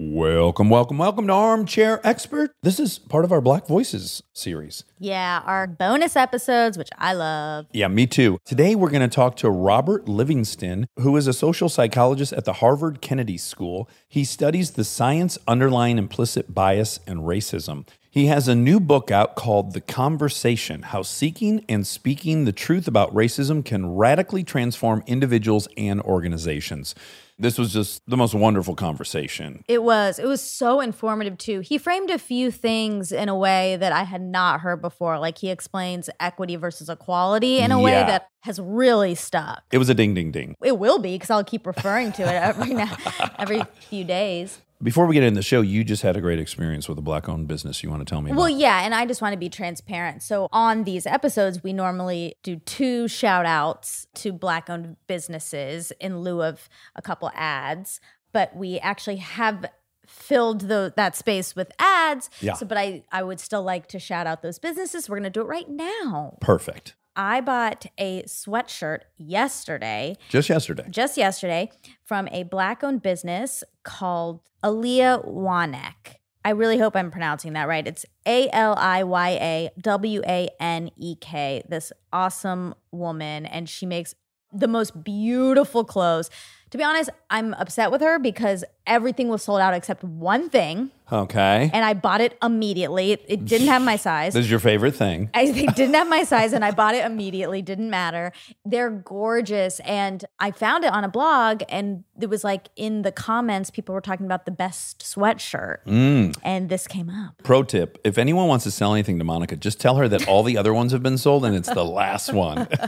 Welcome, welcome, welcome to Armchair Expert. This is part of our Black Voices series. Yeah, our bonus episodes, which I love. Yeah, me too. Today we're going to talk to Robert Livingston, who is a social psychologist at the Harvard Kennedy School. He studies the science underlying implicit bias and racism. He has a new book out called The Conversation How Seeking and Speaking the Truth About Racism Can Radically Transform Individuals and Organizations. This was just the most wonderful conversation. It was. It was so informative too. He framed a few things in a way that I had not heard before. Like he explains equity versus equality in a way that has really stuck. It was a ding, ding, ding. It will be because I'll keep referring to it every now, every few days. Before we get into the show, you just had a great experience with a black owned business you want to tell me about. Well, yeah, and I just want to be transparent. So on these episodes, we normally do two shout outs to black owned businesses in lieu of a couple ads, but we actually have filled the, that space with ads. Yeah. So, but I, I would still like to shout out those businesses. We're going to do it right now. Perfect. I bought a sweatshirt yesterday Just yesterday. just yesterday from a black owned business called Aliya Wanek. I really hope I'm pronouncing that right. It's A L I Y A W A N E K. This awesome woman, and she makes the most beautiful clothes. To be honest, I'm upset with her because everything was sold out except one thing, Okay. and I bought it immediately. It, it didn't have my size. This is your favorite thing. I they didn't have my size and I bought it immediately. Didn't matter. They're gorgeous. And I found it on a blog and it was like in the comments, people were talking about the best sweatshirt. Mm. And this came up. Pro tip if anyone wants to sell anything to Monica, just tell her that all the other ones have been sold and it's the last one.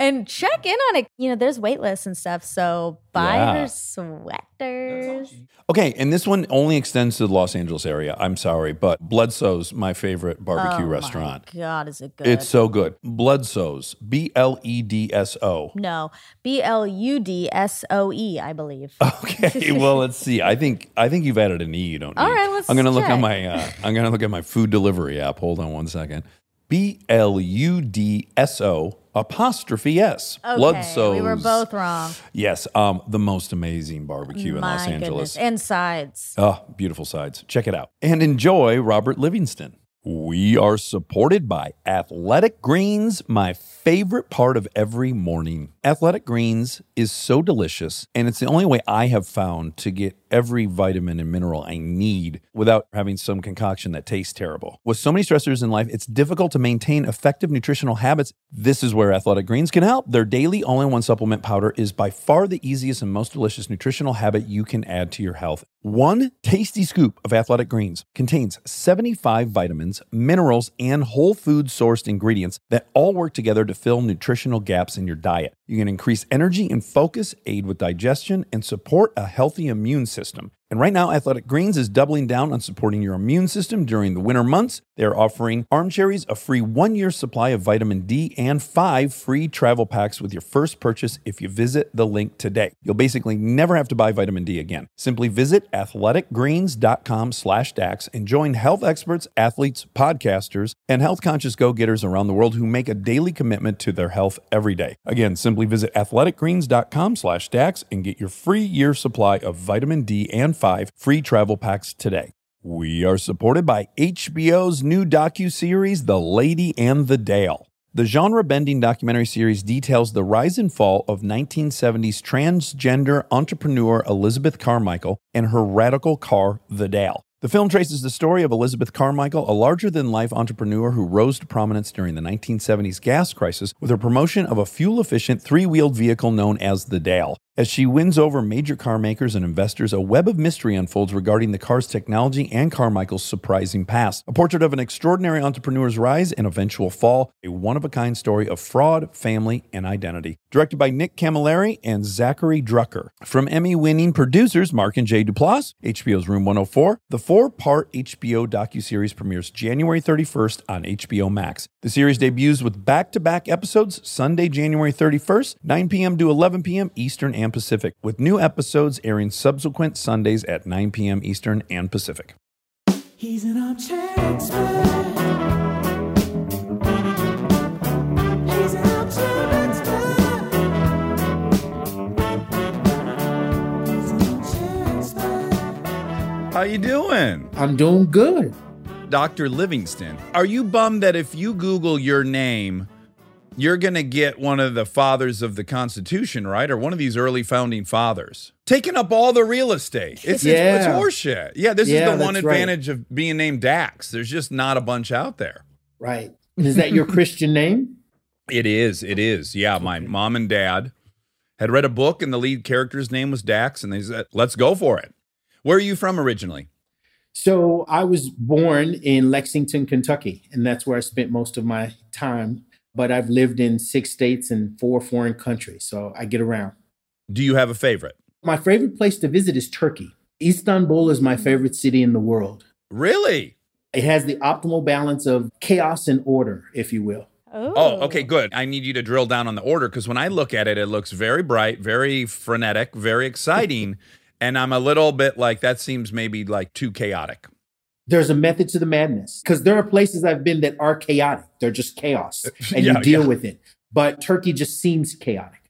And check in on it. You know, there's wait lists and stuff. So buy Yeah. her sweaters. okay. And this one only extends to the Los Angeles area. I'm sorry, but Bludso's my favorite barbecue Oh my restaurant. God, is it good? It's so good. Bludso's, B L E D S O. no, B L U D S O E, I believe. Okay, well, let's see. I think I think you've added an E. You don't. All need. right, let's I'm gonna look at my. Uh, I'm gonna look at my food delivery app. Hold on one second. B L U D S O apostrophe S. Okay, Bludso's. we were both wrong. Yes, um, the most amazing barbecue in My Los Angeles. goodness. And sides. Oh, beautiful sides. Check it out. And enjoy Robert Livingston. We are supported by Athletic Greens, my favorite part of every morning. Athletic Greens is so delicious, and it's the only way I have found to get every vitamin and mineral I need without having some concoction that tastes terrible. With so many stressors in life, it's difficult to maintain effective nutritional habits. This is where Athletic Greens can help. Their daily all in one supplement powder is by far the easiest and most delicious nutritional habit you can add to your health. One tasty scoop of Athletic Greens contains 75 vitamins, minerals, and whole food sourced ingredients that all work together to fill nutritional gaps in your diet. You can increase energy and focus, aid with digestion, and support a healthy immune system. And right now, Athletic Greens is doubling down on supporting your immune system during the winter months. They're offering Armcherries a free one year supply of vitamin D and five free travel packs with your first purchase if you visit the link today. You'll basically never have to buy vitamin D again. Simply visit athleticgreens.com slash DAX and join health experts, athletes, podcasters, and health conscious go getters around the world who make a daily commitment to their health every day. Again, simply visit athleticgreens.com slash DAX and get your free year supply of vitamin D and five free travel packs today. We are supported by HBO's new docu-series The Lady and the Dale. The genre-bending documentary series details the rise and fall of 1970s transgender entrepreneur Elizabeth Carmichael and her radical car, the Dale. The film traces the story of Elizabeth Carmichael, a larger than life entrepreneur who rose to prominence during the 1970s gas crisis with her promotion of a fuel efficient three wheeled vehicle known as the Dale. As she wins over major car makers and investors, a web of mystery unfolds regarding the car's technology and Carmichael's surprising past. A portrait of an extraordinary entrepreneur's rise and eventual fall, a one of a kind story of fraud, family, and identity. Directed by Nick Camilleri and Zachary Drucker. From Emmy winning producers Mark and Jay Duplass, HBO's Room 104, the four part HBO docuseries premieres January 31st on HBO Max. The series debuts with back to back episodes Sunday, January 31st, 9 p.m. to 11 p.m. Eastern and Pacific, with new episodes airing subsequent Sundays at 9 p.m. Eastern and Pacific. He's an expert. How you doing? I'm doing good. Dr. Livingston. Are you bummed that if you Google your name, you're going to get one of the fathers of the Constitution, right? Or one of these early founding fathers. Taking up all the real estate. It's, Yeah. it's, it's horseshit. Yeah, this Yeah, is the one that's right. advantage of being named Dax. There's just not a bunch out there. Right. Is that your Christian name? It is. It is. Yeah, my mom and dad had read a book and the lead character's name was Dax, and they said, let's go for it. Where are you from originally? So I was born in Lexington, Kentucky, and that's where I spent most of my time. But I've lived in six states and four foreign countries, so I get around. Do you have a favorite? My favorite place to visit is Turkey. Istanbul is my favorite city in the world. Really? It has the optimal balance of chaos and order, if you will. Oh, oh okay, good. I need you to drill down on the order because when I look at it, it looks very bright, very frenetic, very exciting. and I'm a little bit like, that seems maybe like too chaotic. There's a method to the madness because there are places I've been that are chaotic. They're just chaos and Yeah, you deal yeah. with it. But Turkey just seems chaotic.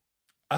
Oh,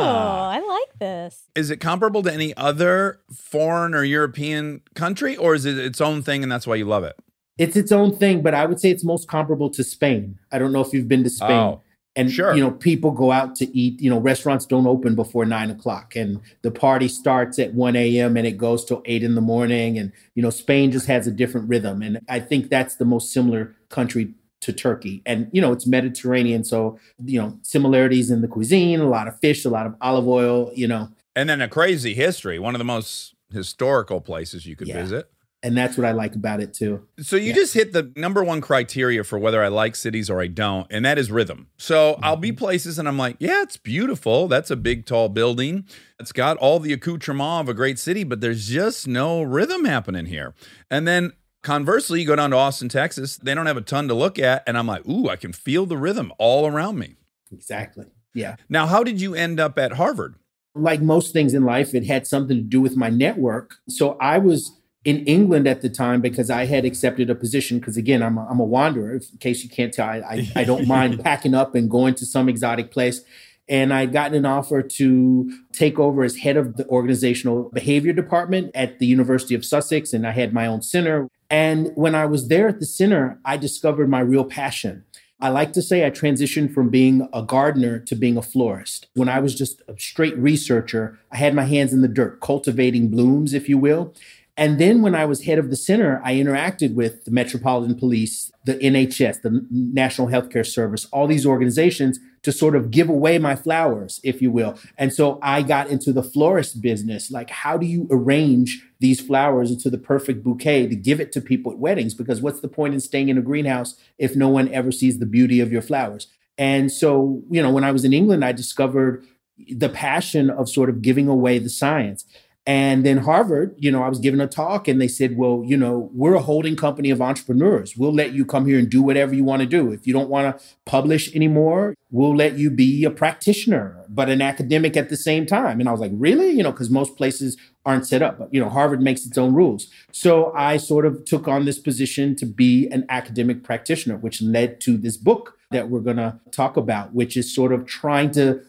Ah. I like this. Is it comparable to any other foreign or European country, or is it its own thing and that's why you love it? It's its own thing, but I would say it's most comparable to Spain. I don't know if you've been to Spain. Oh, and sure. you know, people go out to eat. You know, restaurants don't open before nine o'clock, and the party starts at one a.m. and it goes till eight in the morning. And you know, Spain just has a different rhythm, and I think that's the most similar country to Turkey. And you know, it's Mediterranean, so you know, similarities in the cuisine, a lot of fish, a lot of olive oil. You know, And then a crazy history, one of the most historical places you could Yeah. visit. And that's what I like about it too. So you Yeah. just hit the number one criteria for whether I like cities or I don't, and that is rhythm. So I'll be Mm-hmm. places and I'm like, yeah, it's beautiful. That's a big, tall building. It's got all the accoutrement of a great city, but there's just no rhythm happening here. And then conversely, you go down to Austin, Texas, they don't have a ton to look at, and I'm like, ooh, I can feel the rhythm all around me. Exactly. Yeah. Now, how did you end up at Harvard? like most things in life, it had something to do with my network. So I was in England at the time because I had accepted a position. Because again, I'm a, I'm a wanderer. In case you can't tell, I, I, I don't mind packing up and going to some exotic place. And I'd gotten an offer to take over as head of the organizational behavior department at the University of Sussex. And I had my own center. And when I was there at the center, I discovered my real passion. I like to say I transitioned from being a gardener to being a florist. When I was just a straight researcher, I had my hands in the dirt, cultivating blooms, if you will. And then when I was head of the center, I interacted with the Metropolitan Police, the NHS, the National Healthcare Service, all these organizations to sort of give away my flowers, if you will. And so I got into the florist business. Like, how do you arrange these flowers into the perfect bouquet to give it to people at weddings? Because what's the point in staying in a greenhouse if no one ever sees the beauty of your flowers? And so, you know, when I was in England, I discovered the passion of sort of giving away the science. And then Harvard, you know, I was giving a talk and they said, well, you know, we're a holding company of entrepreneurs. We'll let you come here and do whatever you want to do. If you don't want to publish anymore, we'll let you be a practitioner, but an academic at the same time. And I was like, really? You know, because most places aren't set up, but, you know, Harvard makes its own rules. So I sort of took on this position to be an academic practitioner, which led to this book that we're going to talk about, which is sort of trying to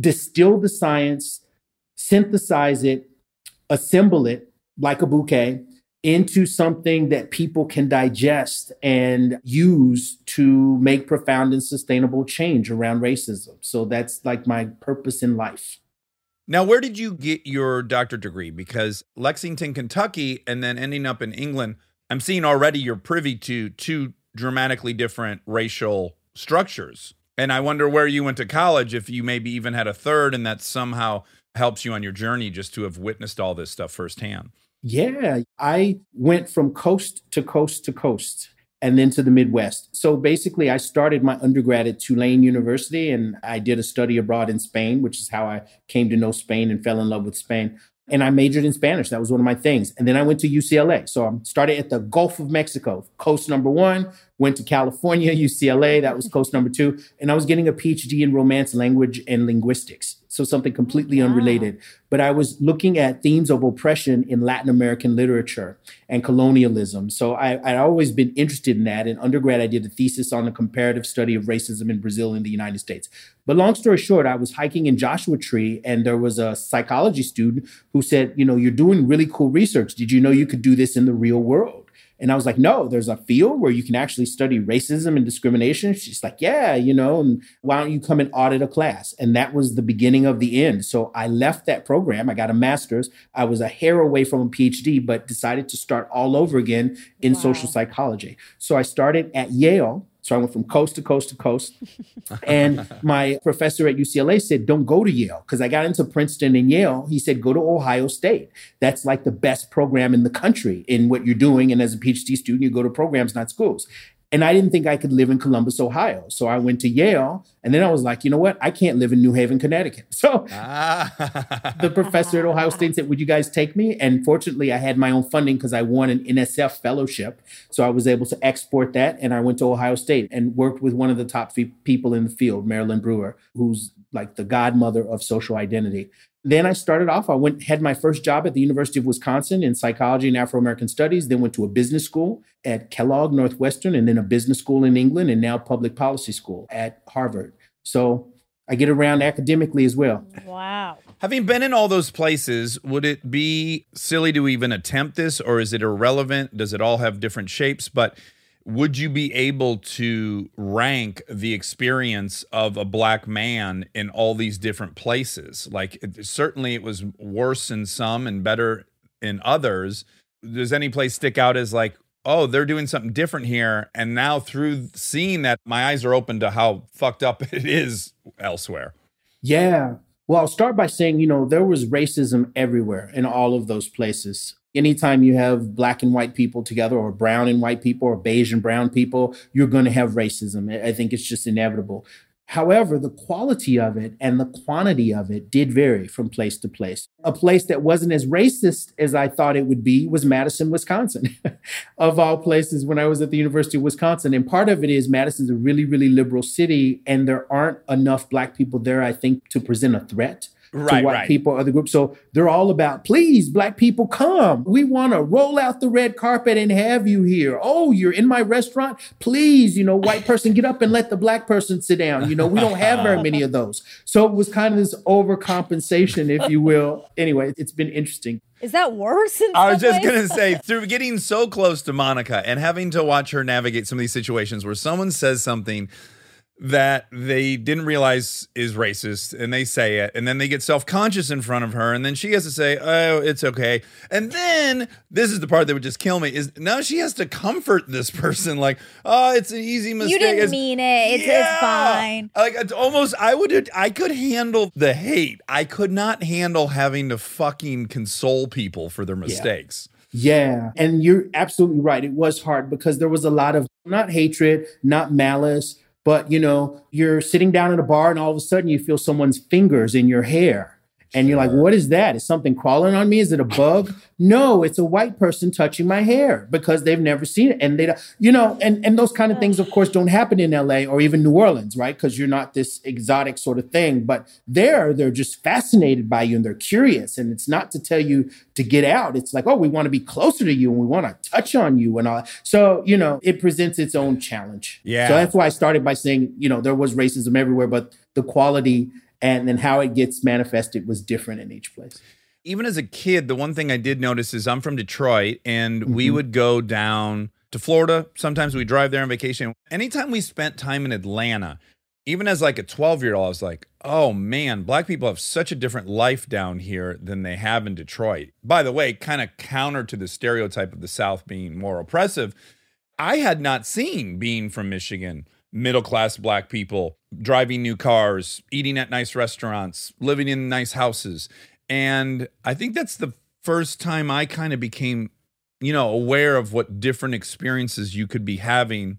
distill the science, synthesize it, assemble it like a bouquet into something that people can digest and use to make profound and sustainable change around racism. So that's like my purpose in life. Now, where did you get your doctorate degree? Because Lexington, Kentucky, and then ending up in England, I'm seeing already you're privy to two dramatically different racial structures. And I wonder where you went to college, if you maybe even had a third, and that somehow helps you on your journey just to have witnessed all this stuff firsthand. Yeah, I went from coast to coast to coast and then to the Midwest. So basically, I started my undergrad at Tulane University and I did a study abroad in Spain, which is how I came to know Spain and fell in love with Spain. And I majored in Spanish. That was one of my things. And then I went to UCLA. So I started at the Gulf of Mexico, coast number one, went to California, UCLA. That was coast number two. And I was getting a PhD in Romance, language, and linguistics. So something completely oh, unrelated. But I was looking at themes of oppression in Latin American literature and colonialism. So I, I'd always been interested in that. In undergrad, I did a thesis on the comparative study of racism in Brazil and the United States. But long story short, I was hiking in Joshua Tree and there was a psychology student who said, You know, you're doing really cool research. Did you know you could do this in the real world? And I was like, no, there's a field where you can actually study racism and discrimination. She's like, yeah, you know, and why don't you come and audit a class? And that was the beginning of the end. So I left that program. I got a master's. I was a hair away from a PhD, but decided to start all over again in Wow. social psychology. So I started at Yale. So I went from coast to coast to coast. and my professor at UCLA said, don't go to Yale. Because I got into Princeton and Yale. He said, go to Ohio State. That's like the best program in the country in what you're doing. And as a PhD student, you go to programs, not schools. And I didn't think I could live in Columbus, Ohio. So I went to Yale. And then I was like, you know what? I can't live in New Haven, Connecticut. So Ah. the professor at Ohio State said, Would you guys take me? And fortunately, I had my own funding because I won an NSF fellowship. So I was able to export that. And I went to Ohio State and worked with one of the top people in the field, Marilynn Brewer, who's like the godmother of social identity. Then I started off, I went had my first job at the University of Wisconsin in psychology and Afro American studies, then went to a business school at Kellogg Northwestern, and then a business school in England, and now public policy school at Harvard. So I get around academically as well. Wow. Having been in all those places, would it be silly to even attempt this, or is it irrelevant? Does it all have different shapes? But would you be able to rank the experience of a black man in all these different places? Like, it, certainly it was worse in some and better in others. Does any place stick out as like, oh, they're doing something different here? And now through seeing that, my eyes are open to how fucked up it is elsewhere. Yeah. Well, I'll start by saying, you know, there was racism everywhere in all of those places. Anytime you have black and white people together, or brown and white people, or beige and brown people, you're going to have racism. I think it's just inevitable. However, the quality of it and the quantity of it did vary from place to place. A place that wasn't as racist as I thought it would be was Madison, Wisconsin, of all places when I was at the University of Wisconsin. And part of it is Madison's a really, really liberal city, and there aren't enough Black people there, I think, to present a threat Right, to white right. people, other groups. So they're all about, please, black people, come. We want to roll out the red carpet and have you here. Oh, you're in my restaurant? Please, you know, white person, get up and let the black person sit down. You know, we don't have very many of those. So it was kind of this overcompensation, if you will. Anyway, it's been interesting. Is that worse? In I was just going to say, through getting so close to Monica and having to watch her navigate some of these situations where someone says something that they didn't realize is racist and they say it and then they get self-conscious in front of her and then she has to say oh it's okay and then this is the part that would just kill me is now she has to comfort this person like oh it's an easy mistake You didn't It's- mean it. It's, it's Yeah. fine. like it's almost i would i could handle the hate i could not handle having to fucking console people for their mistakes Yeah. And you're absolutely right. It was hard because there was a lot of not hatred, not malice, but you know, you're sitting down at a bar and all of a sudden you feel someone's fingers in your hair. And you're like, what is that? Is something crawling on me? Is it a bug? No, it's a white person touching my hair because they've never seen it. And they don't, you know, and, and those kind of things, of course, don't happen in LA or even New Orleans, right? Because you're not this exotic sort of thing. But there, they're just fascinated by you and they're curious. And it's not to tell you to get out. It's like, oh, we want to be closer to you and we want to touch on you and all. So, you know, it presents its own challenge. Yeah. So that's why I started by saying, you know, there was racism everywhere, but the quality and then how it gets manifested was different in each place. even as a kid, the one thing I did notice is I'm from Detroit and we mm-hmm. would go down to Florida. Sometimes we drive there on vacation. Anytime we spent time in Atlanta, even as like a 12 year old, I was like, oh man, black people have such a different life down here than they have in Detroit. By the way, kind of counter to the stereotype of the South being more oppressive. I had not seen being from Michigan, middle class black people driving new cars, eating at nice restaurants, living in nice houses. And I think that's the first time I kind of became, you know, aware of what different experiences you could be having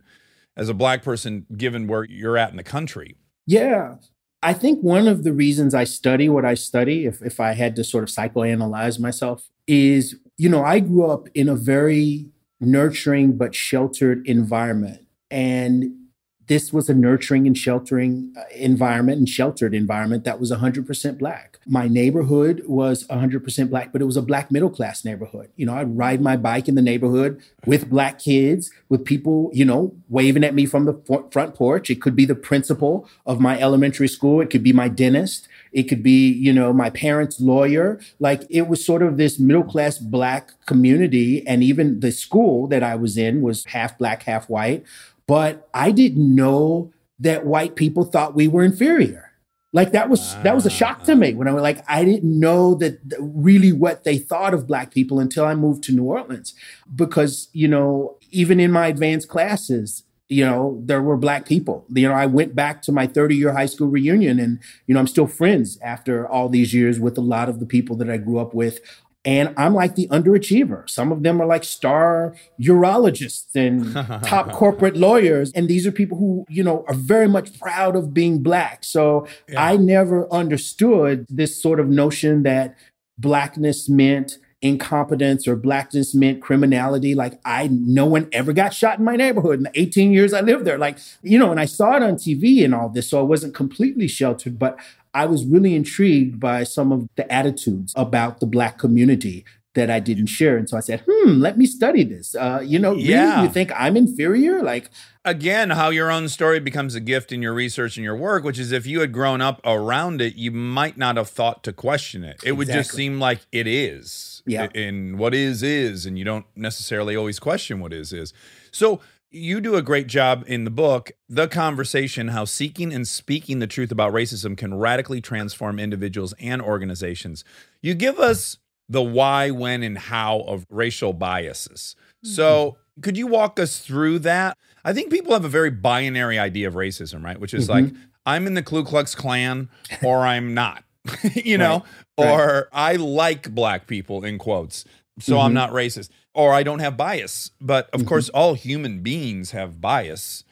as a black person given where you're at in the country. Yeah. I think one of the reasons I study what I study, if, if I had to sort of psychoanalyze myself, is, you know, I grew up in a very nurturing but sheltered environment. And this was a nurturing and sheltering uh, environment and sheltered environment that was 100% black. My neighborhood was 100% black, but it was a black middle class neighborhood. You know, I'd ride my bike in the neighborhood with black kids, with people, you know, waving at me from the front porch. It could be the principal of my elementary school, it could be my dentist, it could be, you know, my parents' lawyer. Like it was sort of this middle class black community. And even the school that I was in was half black, half white. But I didn't know that white people thought we were inferior. Like that was that was a ah. shock to me when I was like I didn't know that th- really what they thought of black people until I moved to New Orleans. Because you know even in my advanced classes you know there were black people. You know I went back to my 30 year high school reunion and you know I'm still friends after all these years with a lot of the people that I grew up with and I'm like the underachiever. Some of them are like star urologists and top corporate lawyers. And these are people who, you know, are very much proud of being black. So Yeah. I never understood this sort of notion that blackness meant incompetence or blackness meant criminality. Like I, no one ever got shot in my neighborhood in the 18 years I lived there. Like, you know, and I saw it on TV and all this. So I wasn't completely sheltered, but I was really intrigued by some of the attitudes about the black community that I didn't share. And so I said, hmm, let me study this. Uh, you know, really, you think I'm inferior? Like, again how your own story becomes a gift in your research and your work which is if you had grown up around it you might not have thought to question it it would just seem like it is Yeah. and what is is and you don't necessarily always question what is is so you do a great job in the book the conversation how seeking and speaking the truth about racism can radically transform individuals and organizations. You give us the why when and how of racial biases. So mm-hmm. could you walk us through that? I think people have a very binary idea of racism, right? Which is like, mm-hmm. I'm in the Ku Klux Klan or I'm not, you know, Right, right. or I like black people in quotes, so I'm mm-hmm. not racist, or I don't have bias. But of mm-hmm. course, all human beings have bias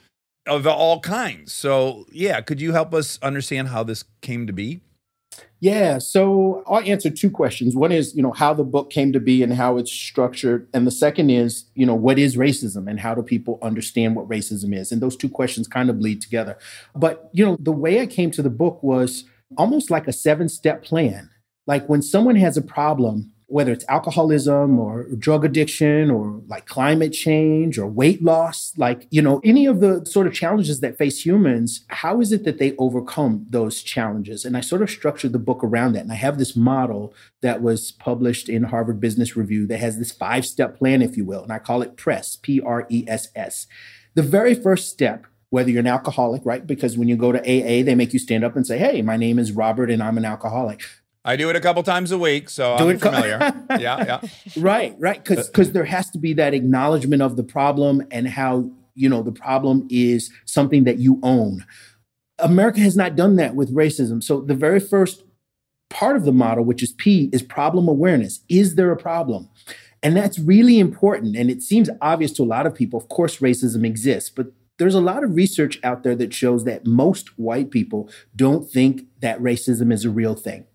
of all kinds. So, yeah, could you help us understand how this came to be? Yeah, so I'll answer two questions. One is, you know, how the book came to be and how it's structured, and the second is, you know, what is racism and how do people understand what racism is? And those two questions kind of bleed together. But, you know, the way I came to the book was almost like a seven-step plan. Like when someone has a problem, whether it's alcoholism or drug addiction or like climate change or weight loss, like, you know, any of the sort of challenges that face humans, how is it that they overcome those challenges? And I sort of structured the book around that. And I have this model that was published in Harvard Business Review that has this five step plan, if you will. And I call it PRESS, P R E S S. The very first step whether you're an alcoholic, right? Because when you go to AA, they make you stand up and say, Hey, my name is Robert and I'm an alcoholic. I do it a couple times a week, so Do I'm it co- familiar. yeah, yeah. right right because because uh, there has to be that acknowledgement of the problem and how you know the problem is something that you own. America has not done that with racism. So the very first part of the model which is p is problem awareness. Is there a problem? And that's really important and it seems obvious to a lot of people. Of course racism exists but there's a lot of research out there that shows that most white people don't think that racism is a real thing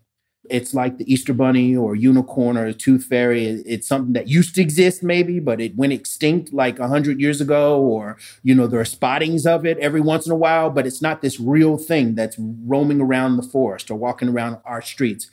it's like the Easter Bunny or unicorn or tooth fairy. It's something that used to exist, maybe, but it went extinct like a hundred years ago, or you know, there are spottings of it every once in a while, but it's not this real thing that's roaming around the forest or walking around our streets.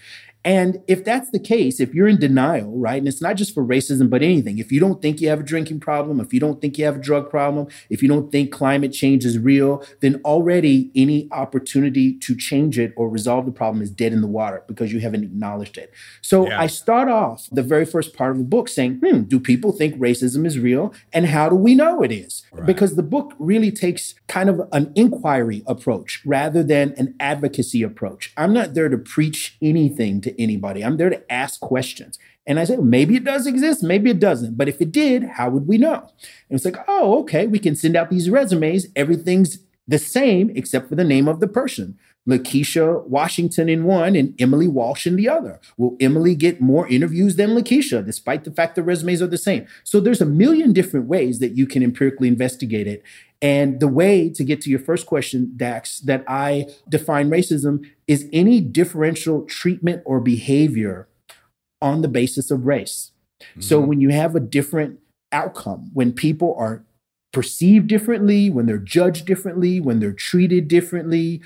And if that's the case, if you're in denial, right, and it's not just for racism, but anything, if you don't think you have a drinking problem, if you don't think you have a drug problem, if you don't think climate change is real, then already any opportunity to change it or resolve the problem is dead in the water because you haven't acknowledged it. So Yeah. I start off the very first part of the book saying, hmm, do people think racism is real? And how do we know it is? Because the book really takes kind of an inquiry approach rather than an advocacy approach. I'm not there to preach anything to anybody, I'm there to ask questions. And I say, maybe it does exist, maybe it doesn't. But if it did, how would we know? And it's like, oh, okay, we can send out these resumes. Everything's the same except for the name of the person. Lakeisha Washington in one and Emily Walsh in the other. Will Emily get more interviews than Lakeisha, despite the fact the resumes are the same? So there's a million different ways that you can empirically investigate it. And the way to get to your first question, Dax, that I define racism is any differential treatment or behavior on the basis of race. So mm-hmm. when you have a different outcome, when people are perceived differently, when they're judged differently, when they're treated differently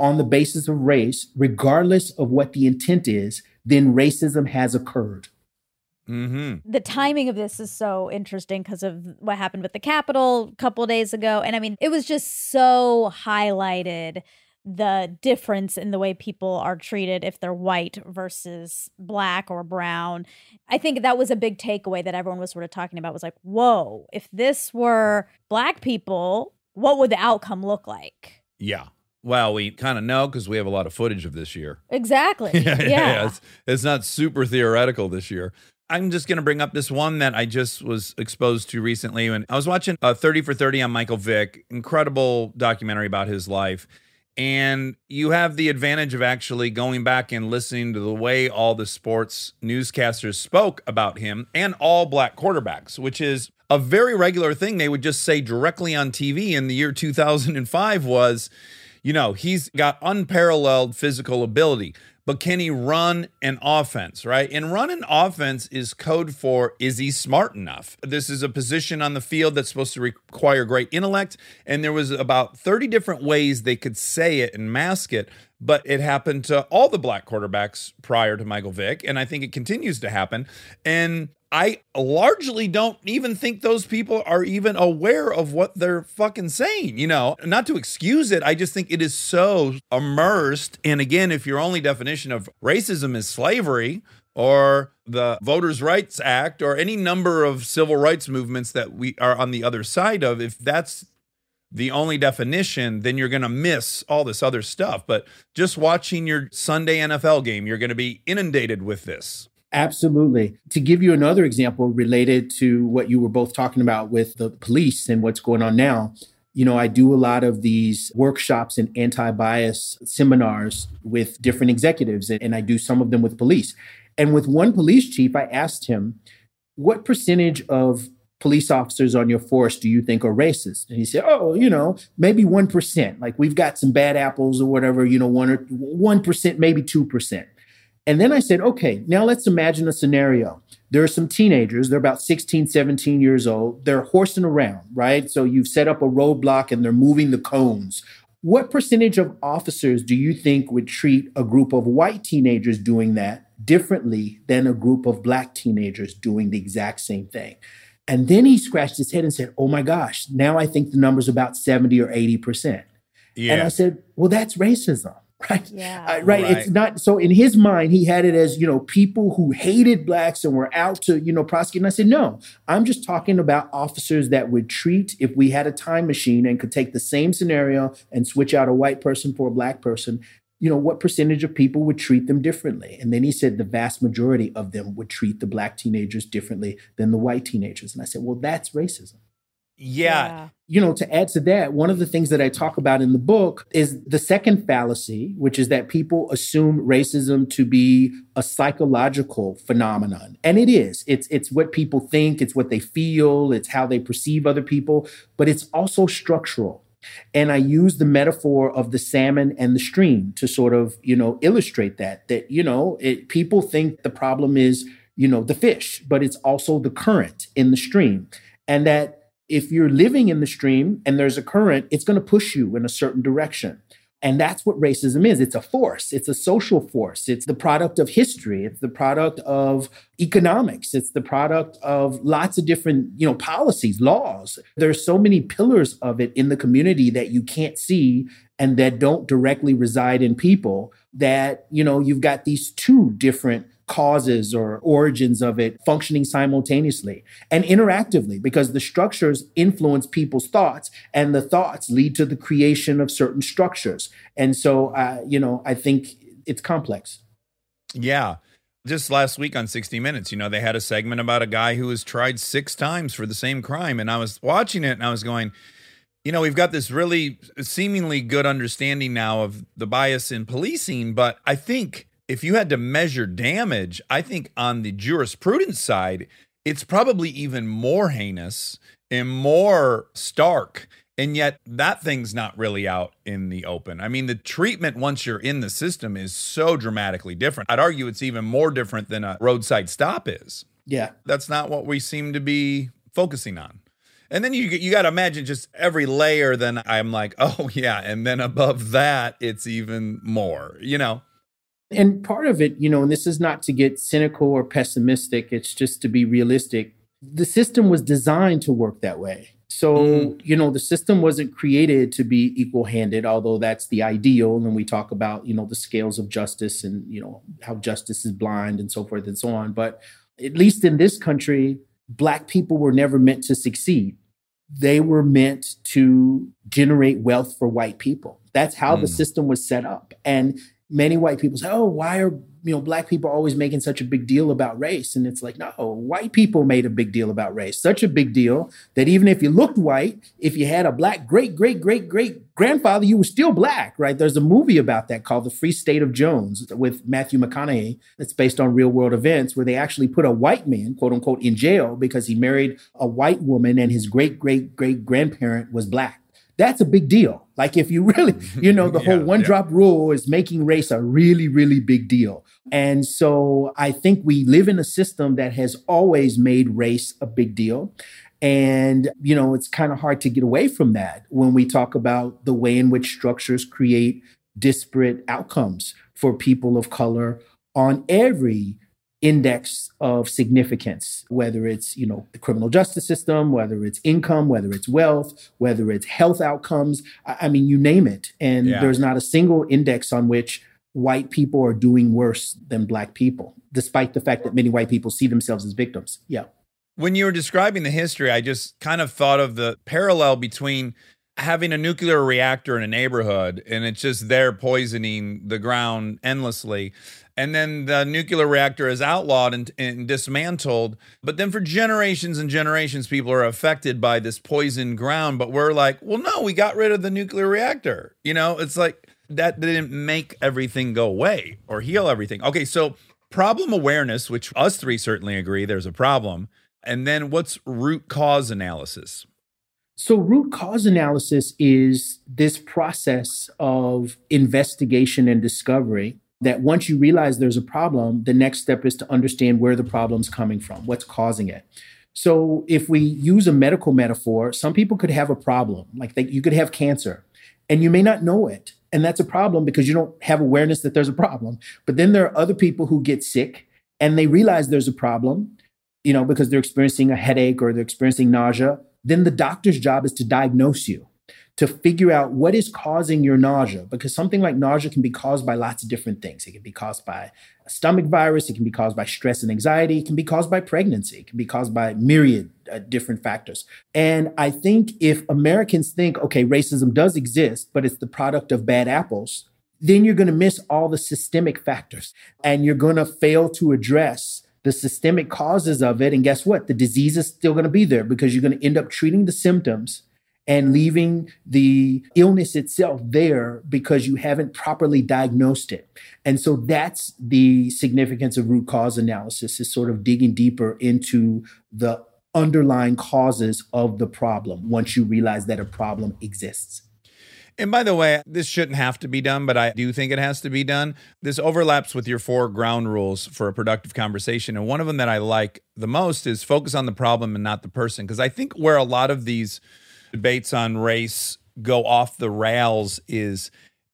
on the basis of race, regardless of what the intent is, then racism has occurred. Mm-hmm. the timing of this is so interesting because of what happened with the Capitol a couple days ago. And I mean, it was just so highlighted the difference in the way people are treated if they're white versus black or brown. I think that was a big takeaway that everyone was sort of talking about was like, whoa, if this were black people, what would the outcome look like? Yeah. Well, we kind of know because we have a lot of footage of this year. Exactly. yeah, yeah. yeah. It's, it's not super theoretical this year. I'm just going to bring up this one that I just was exposed to recently. And I was watching uh, 30 for 30 on Michael Vick, incredible documentary about his life. And you have the advantage of actually going back and listening to the way all the sports newscasters spoke about him and all black quarterbacks, which is a very regular thing. They would just say directly on TV in the year 2005 was, you know, he's got unparalleled physical ability, but can he run an offense, right? And run an offense is code for is he smart enough? This is a position on the field that's supposed to require great intellect. And there was about 30 different ways they could say it and mask it. But it happened to all the black quarterbacks prior to Michael Vick. And I think it continues to happen. And I largely don't even think those people are even aware of what they're fucking saying. You know, not to excuse it, I just think it is so immersed. And again, if your only definition of racism is slavery or the Voters' Rights Act or any number of civil rights movements that we are on the other side of, if that's the only definition, then you're going to miss all this other stuff. But just watching your Sunday NFL game, you're going to be inundated with this. Absolutely. To give you another example related to what you were both talking about with the police and what's going on now, you know, I do a lot of these workshops and anti bias seminars with different executives, and I do some of them with police. And with one police chief, I asked him, What percentage of police officers on your force do you think are racist? And he said, Oh, you know, maybe 1%. Like we've got some bad apples or whatever, you know, one or 1%, maybe 2%. And then I said, okay, now let's imagine a scenario. There are some teenagers, they're about 16, 17 years old. They're horsing around, right? So you've set up a roadblock and they're moving the cones. What percentage of officers do you think would treat a group of white teenagers doing that differently than a group of black teenagers doing the exact same thing? And then he scratched his head and said, oh my gosh, now I think the number's about 70 or 80%. Yeah. And I said, well, that's racism. Right. Yeah. Uh, right. It's not so in his mind, he had it as, you know, people who hated blacks and were out to, you know, prosecute. And I said, no, I'm just talking about officers that would treat, if we had a time machine and could take the same scenario and switch out a white person for a black person, you know, what percentage of people would treat them differently? And then he said the vast majority of them would treat the black teenagers differently than the white teenagers. And I said, well, that's racism yeah. You know, to add to that, one of the things that I talk about in the book is the second fallacy, which is that people assume racism to be a psychological phenomenon. And it is. It's it's what people think, it's what they feel, it's how they perceive other people, but it's also structural. And I use the metaphor of the salmon and the stream to sort of, you know, illustrate that that, you know, it, people think the problem is, you know, the fish, but it's also the current in the stream. And that if you're living in the stream and there's a current, it's going to push you in a certain direction. And that's what racism is. It's a force. It's a social force. It's the product of history. It's the product of economics. It's the product of lots of different, you know, policies, laws. There's so many pillars of it in the community that you can't see and that don't directly reside in people that, you know, you've got these two different causes or origins of it functioning simultaneously and interactively because the structures influence people's thoughts and the thoughts lead to the creation of certain structures and so uh, you know i think it's complex Yeah. Just last week on 60 Minutes, you know, they had a segment about a guy who was tried six times for the same crime. And I was watching it and I was going, you know, we've got this really seemingly good understanding now of the bias in policing. But I think if you had to measure damage, I think on the jurisprudence side, it's probably even more heinous and more stark. And yet that thing's not really out in the open. I mean, the treatment once you're in the system is so dramatically different. I'd argue it's even more different than a roadside stop is. yeah That's not what we seem to be focusing on. And then you you got to imagine just every layer. Then I'm like, oh yeah, and then above that, it's even more. You know. And part of it, you know, and this is not to get cynical or pessimistic, it's just to be realistic. The system was designed to work that way. So, Mm. you know, the system wasn't created to be equal handed, although that's the ideal. And we talk about, you know, the scales of justice and, you know, how justice is blind and so forth and so on. But at least in this country, Black people were never meant to succeed. They were meant to generate wealth for white people. That's how the Mm. system was set up. And many white people say, "Oh, why are you know black people always making such a big deal about race?" And it's like, no, white people made a big deal about race. Such a big deal that even if you looked white, if you had a black great great great great grandfather, you were still black, right? There's a movie about that called The Free State of Jones with Matthew McConaughey. It's based on real world events where they actually put a white man, quote unquote, in jail because he married a white woman and his great great great grandparent was black. That's a big deal. Like if you really, you know, the whole Yeah, one yeah. drop rule is making race a really, really big deal. And so I think we live in a system that has always made race a big deal. And, you know, it's kind of hard to get away from that when we talk about the way in which structures create disparate outcomes for people of color on every index of significance whether it's you know the criminal justice system whether it's income whether it's wealth whether it's health outcomes i, I mean you name it and Yeah. there's not a single index on which white people are doing worse than black people despite the fact that many white people see themselves as victims yeah When you were describing the history, I just kind of thought of the parallel between having a nuclear reactor in a neighborhood and it's just there poisoning the ground endlessly. And then the nuclear reactor is outlawed and, and dismantled. But then for generations and generations, people are affected by this poisoned ground. But we're like, well, no, we got rid of the nuclear reactor. You know, it's like that didn't make everything go away or heal everything. Okay, so problem awareness, which us three certainly agree there's a problem. And then what's root cause analysis? So, root cause analysis is this process of investigation and discovery that once you realize there's a problem, the next step is to understand where the problem's coming from, what's causing it. So, if we use a medical metaphor, some people could have a problem, like they, you could have cancer, and you may not know it. And that's a problem because you don't have awareness that there's a problem. But then there are other people who get sick and they realize there's a problem, you know, because they're experiencing a headache or they're experiencing nausea. Then the doctor's job is to diagnose you, to figure out what is causing your nausea, because something like nausea can be caused by lots of different things. It can be caused by a stomach virus, it can be caused by stress and anxiety, it can be caused by pregnancy, it can be caused by myriad uh, different factors. And I think if Americans think, okay, racism does exist, but it's the product of bad apples, then you're going to miss all the systemic factors and you're going to fail to address the systemic causes of it. And guess what? The disease is still going to be there because you're going to end up treating the symptoms and leaving the illness itself there because you haven't properly diagnosed it. And so that's the significance of root cause analysis is sort of digging deeper into the underlying causes of the problem once you realize that a problem exists. And by the way, this shouldn't have to be done, but I do think it has to be done. This overlaps with your four ground rules for a productive conversation. And one of them that I like the most is focus on the problem and not the person. Because I think where a lot of these debates on race go off the rails is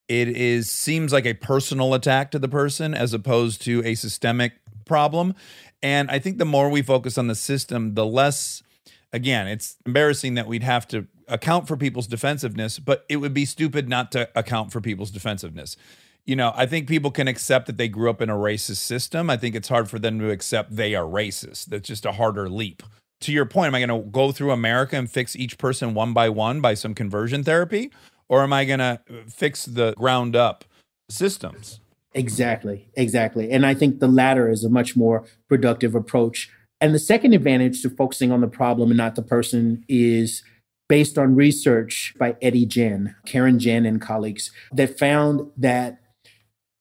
it is seems like a personal attack to the person as opposed to a systemic problem. And I think the more we focus on the system, the less again, it's embarrassing that we'd have to account for people's defensiveness, but it would be stupid not to account for people's defensiveness. You know, I think people can accept that they grew up in a racist system. I think it's hard for them to accept they are racist. That's just a harder leap. To your point, am I going to go through America and fix each person one by one by some conversion therapy? Or am I going to fix the ground up systems? Exactly, exactly. And I think the latter is a much more productive approach. And the second advantage to focusing on the problem and not the person is based on research by Etty Jehn, Karen Jehn and colleagues that found that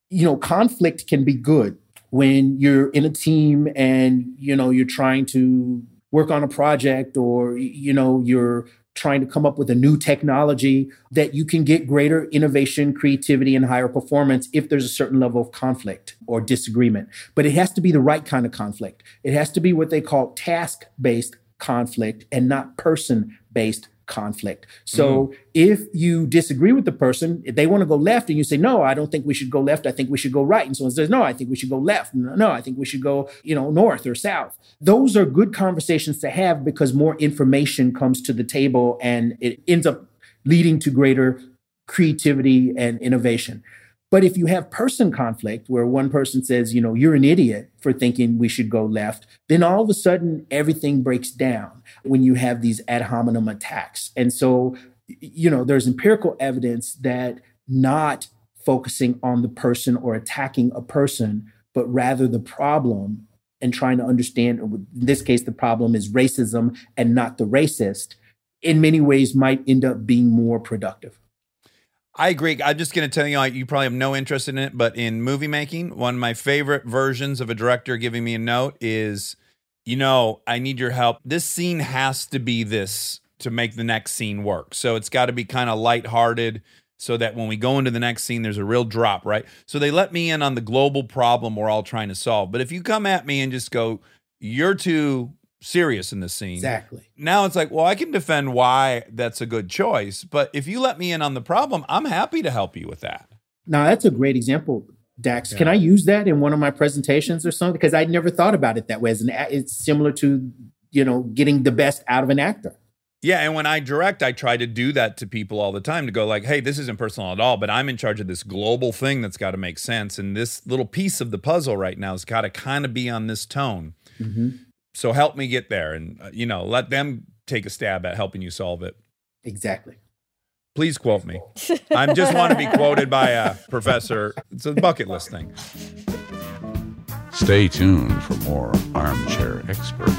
you know conflict can be good when you're in a team and you know you're trying to work on a project or you know you're trying to come up with a new technology that you can get greater innovation, creativity, and higher performance if there's a certain level of conflict or disagreement. But it has to be the right kind of conflict. It has to be what they call task based conflict and not person based conflict. So mm-hmm. if you disagree with the person, if they want to go left and you say, no, I don't think we should go left. I think we should go right. And someone says, no, I think we should go left. No, no, I think we should go, you know, north or south. Those are good conversations to have because more information comes to the table and it ends up leading to greater creativity and innovation. But if you have person conflict where one person says, you know, you're an idiot for thinking we should go left, then all of a sudden everything breaks down when you have these ad hominem attacks. And so, you know, there's empirical evidence that not focusing on the person or attacking a person, but rather the problem and trying to understand, in this case, the problem is racism and not the racist, in many ways might end up being more productive. I agree. I'm just going to tell you, you probably have no interest in it, but in movie making, one of my favorite versions of a director giving me a note is, you know, I need your help. This scene has to be this to make the next scene work. So it's got to be kind of lighthearted so that when we go into the next scene, there's a real drop, right? So they let me in on the global problem we're all trying to solve. But if you come at me and just go, you're too serious in this scene. Exactly. Now it's like, well, I can defend why that's a good choice. But if you let me in on the problem, I'm happy to help you with that. Now that's a great example, Dax. Can I use that in one of my presentations or something? Because I'd never thought about it that way. As an, it's similar to you know getting the best out of an actor. Yeah, and when I direct, I try to do that to people all the time to go like, "Hey, this isn't personal at all, but I'm in charge of this global thing that's got to make sense, and this little piece of the puzzle right now has got to kind of be on this tone. Mm-hmm. So help me get there, and uh, you know, let them take a stab at helping you solve it. Exactly. Please quote me. I just want to be quoted by a professor. It's a bucket list thing. Stay tuned for more Armchair Expert,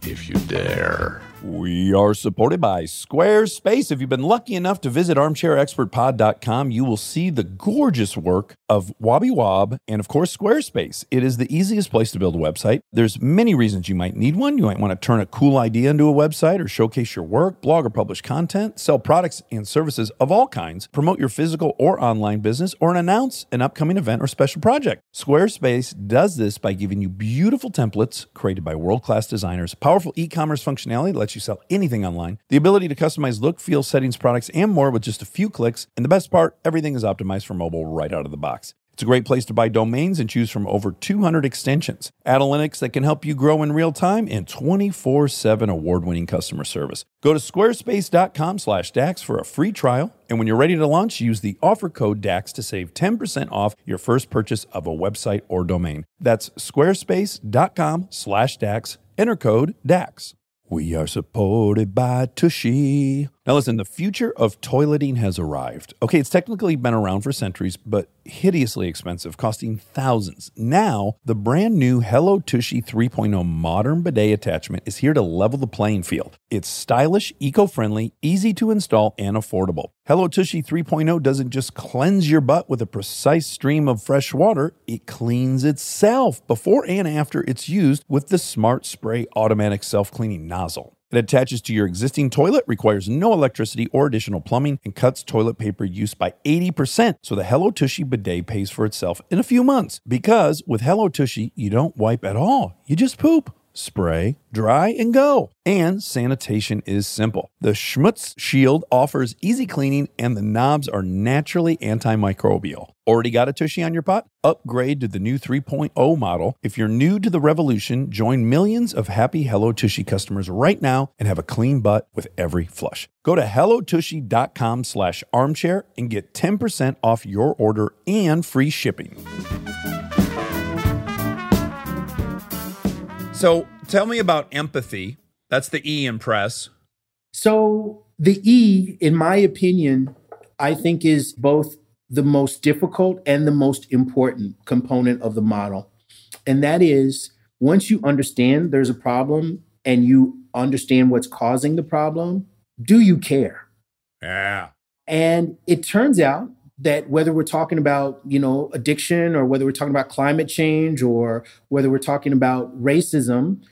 if you dare. We are supported by Squarespace. If you've been lucky enough to visit armchairexpertpod.com, you will see the gorgeous work of Wobby Wob and, of course, Squarespace. It is the easiest place to build a website. There's many reasons you might need one. You might want to turn a cool idea into a website or showcase your work, blog or publish content, sell products and services of all kinds, promote your physical or online business, or announce an upcoming event or special project. Squarespace does this by giving you beautiful templates created by world class designers, powerful e commerce functionality that lets you sell anything online, the ability to customize look, feel, settings, products, and more with just a few clicks. And the best part, everything is optimized for mobile right out of the box. It's a great place to buy domains and choose from over 200 extensions, analytics that can help you grow in real time, and 24/7 award-winning customer service. Go to squarespace.com/dax for a free trial, and when you're ready to launch, use the offer code DAX to save 10% off your first purchase of a website or domain. That's squarespace.com/dax. Enter code DAX. We are supported by Tushy. Now, listen, the future of toileting has arrived. Okay, it's technically been around for centuries, but hideously expensive, costing thousands. Now, the brand new Hello Tushy 3.0 modern bidet attachment is here to level the playing field. It's stylish, eco friendly, easy to install, and affordable. Hello Tushy 3.0 doesn't just cleanse your butt with a precise stream of fresh water, it cleans itself before and after it's used with the Smart Spray automatic self cleaning nozzle. It attaches to your existing toilet, requires no electricity or additional plumbing, and cuts toilet paper use by 80%. So the Hello Tushy bidet pays for itself in a few months. Because with Hello Tushy, you don't wipe at all, you just poop. Spray, dry, and go. And sanitation is simple. The Schmutz Shield offers easy cleaning, and the knobs are naturally antimicrobial. Already got a Tushy on your pot? Upgrade to the new 3.0 model. If you're new to the revolution, join millions of happy Hello Tushy customers right now and have a clean butt with every flush. Go to hellotushy.com slash armchair and get 10% off your order and free shipping. So tell me about empathy. That's the E in press. So the E, in my opinion, I think is both the most difficult and the most important component of the model. And that is once you understand there's a problem and you understand what's causing the problem, do you care? Yeah. And it turns out that whether we're talking about, you know, addiction or whether we're talking about climate change or whether we're talking about racism,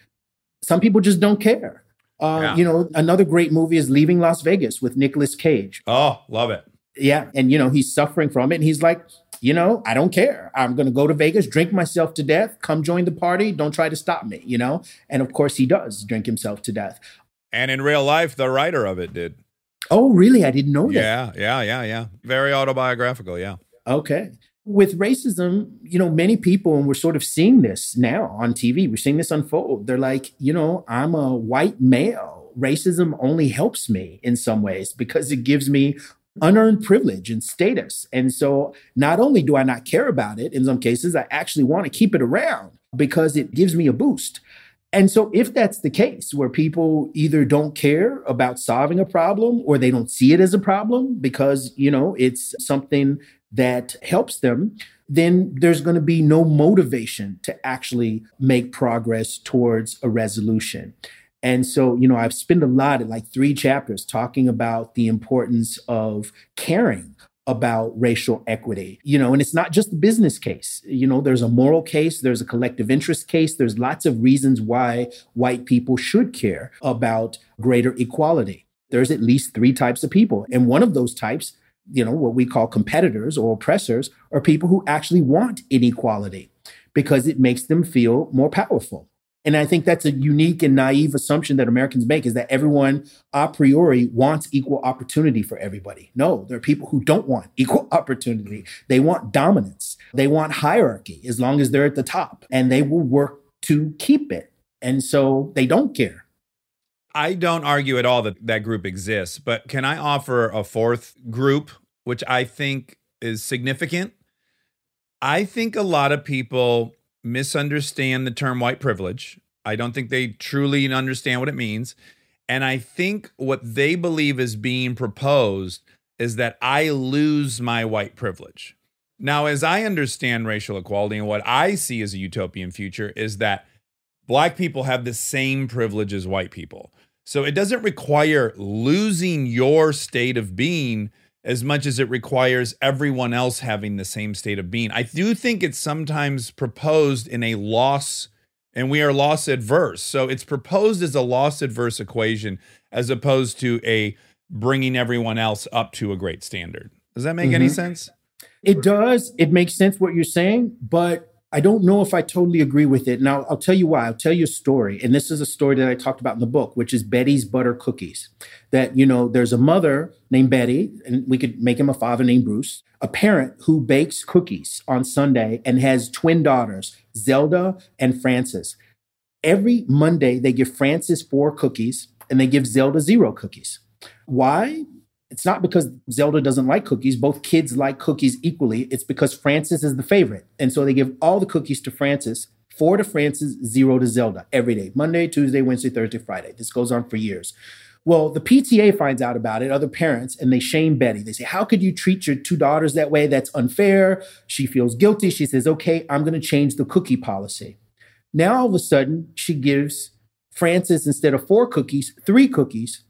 some people just don't care. Uh, Yeah. You know, another great movie is Leaving Las Vegas with Nicolas Cage. Oh, love it. Yeah. And, you know, he's suffering from it. And he's like, you know, I don't care. I'm going to go to Vegas, drink myself to death, come join the party. Don't try to stop me, you know? And of course, he does drink himself to death. And in real life, the writer of it did. Oh, really? I didn't know that. Yeah, yeah, yeah, yeah. Very autobiographical. Yeah. Okay. With racism, you know, many people, and we're sort of seeing this now on TV, we're seeing this unfold. They're like, you know, I'm a white male. Racism only helps me in some ways because it gives me unearned privilege and status. And so not only do I not care about it, in some cases, I actually want to keep it around because it gives me a boost. And so, if that's the case, where people either don't care about solving a problem or they don't see it as a problem because, you know, it's something that helps them, then there's going to be no motivation to actually make progress towards a resolution. And so, you know, I've spent a lot, of like three chapters, talking about the importance of caring about racial equity. You know, and it's not just the business case. You know, there's a moral case, there's a collective interest case, there's lots of reasons why white people should care about greater equality. There's at least three types of people. And one of those types, you know, what we call competitors or oppressors, are people who actually want inequality because it makes them feel more powerful. And I think that's a unique and naive assumption that Americans make is that everyone a priori wants equal opportunity for everybody. No, there are people who don't want equal opportunity. They want dominance. They want hierarchy as long as they're at the top and they will work to keep it. And so they don't care. I don't argue at all that that group exists, but can I offer a fourth group, which I think is significant? I think a lot of people misunderstand the term white privilege. I don't think they truly understand what it means. And I think what they believe is being proposed is that I lose my white privilege. Now, as I understand racial equality and what I see as a utopian future is that black people have the same privilege as white people. So it doesn't require losing your state of being as much as it requires everyone else having the same state of being. I do think it's sometimes proposed in a loss, and we are loss adverse. So it's proposed as a loss adverse equation as opposed to a bringing everyone else up to a great standard. Does that make any Mhm. sense? It does. It makes sense what you're saying, but I don't know if I totally agree with it. Now, I'll tell you why. I'll tell you a story. And this is a story that I talked about in the book, which is Betty's Butter Cookies. That, you know, there's a mother named Betty, and we could make him a father named Bruce, a parent who bakes cookies on Sunday and has twin daughters, Zelda and Frances. Every Monday, they give Frances four cookies and they give Zelda zero cookies. Why? It's not because Zelda doesn't like cookies. Both kids like cookies equally. It's because Frances is the favorite. And so they give all the cookies to Frances, four to Frances, zero to Zelda every day Monday, Tuesday, Wednesday, Thursday, Friday. This goes on for years. Well, the PTA finds out about it, other parents, and they shame Betty. They say, How could you treat your two daughters that way? That's unfair. She feels guilty. She says, Okay, I'm going to change the cookie policy. Now, all of a sudden, she gives Frances, instead of four cookies, three cookies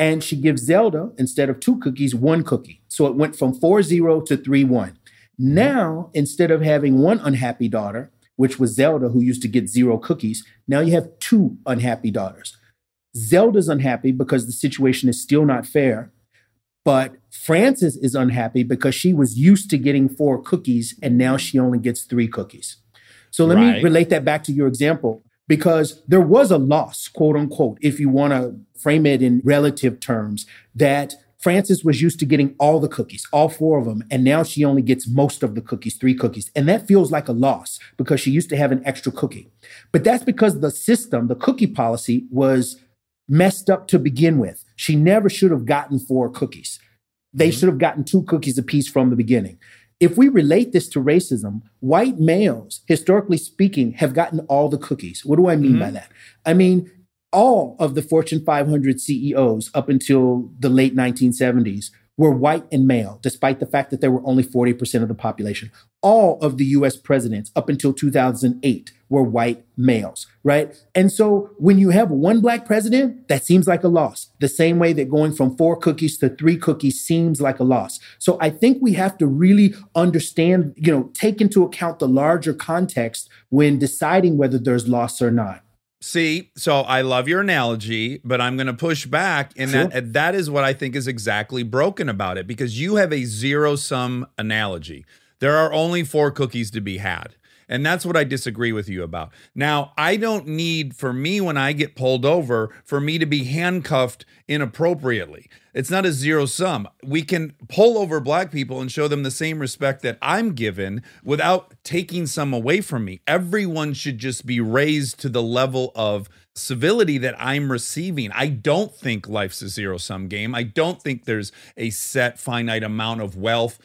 and she gives Zelda instead of two cookies, one cookie. So it went from 4 0 to 3 1. Now, instead of having one unhappy daughter, which was Zelda, who used to get zero cookies, now you have two unhappy daughters. Zelda's unhappy because the situation is still not fair, but Frances is unhappy because she was used to getting four cookies and now she only gets three cookies. So let me relate that back to your example because there was a loss, quote unquote, if you want to frame it in relative terms, that Frances was used to getting all the cookies, all four of them, and now she only gets most of the cookies, three cookies. And that feels like a loss because she used to have an extra cookie. But that's because the system, the cookie policy was messed up to begin with. She never should have gotten four cookies. They mm-hmm. should have gotten two cookies apiece from the beginning. If we relate this to racism, white males, historically speaking, have gotten all the cookies. What do I mean by mm-hmm. that? I mean, all of the Fortune 500 CEOs up until the late 1970s were white and male, despite the fact that there were only 40% of the population. All of the US presidents up until 2008 were white males, right? And so when you have one black president, that seems like a loss, the same way that going from four cookies to three cookies seems like a loss. So I think we have to really understand, you know, take into account the larger context when deciding whether there's loss or not. See, so I love your analogy, but I'm going to push back in Sure. that that is what I think is exactly broken about it because you have a zero sum analogy. There are only four cookies to be had. And that's what I disagree with you about. Now, I don't need for me when I get pulled over for me to be handcuffed inappropriately. It's not a zero sum. We can pull over black people and show them the same respect that I'm given without taking some away from me. Everyone should just be raised to the level of civility that I'm receiving. I don't think life's a zero sum game. I don't think there's a set finite amount of wealth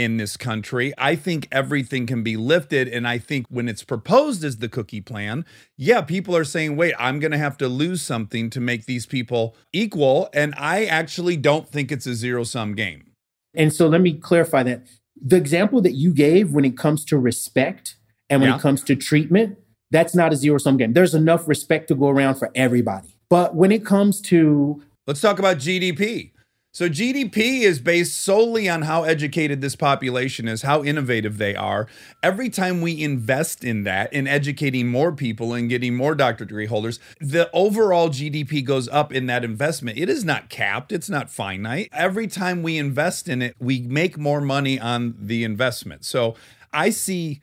in this country. I think everything can be lifted. And I think when it's proposed as the cookie plan, yeah, people are saying, wait, I'm going to have to lose something to make these people equal. And I actually don't think it's a zero sum game. And so let me clarify that. The example that you gave when it comes to respect and when Yeah. it comes to treatment, that's not a zero sum game. There's enough respect to go around for everybody. But when it comes to Let's talk about GDP. So, GDP is based solely on how educated this population is, how innovative they are. Every time we invest in that, in educating more people and getting more doctorate degree holders, the overall GDP goes up in that investment. It is not capped, it's not finite. Every time we invest in it, we make more money on the investment. So, I see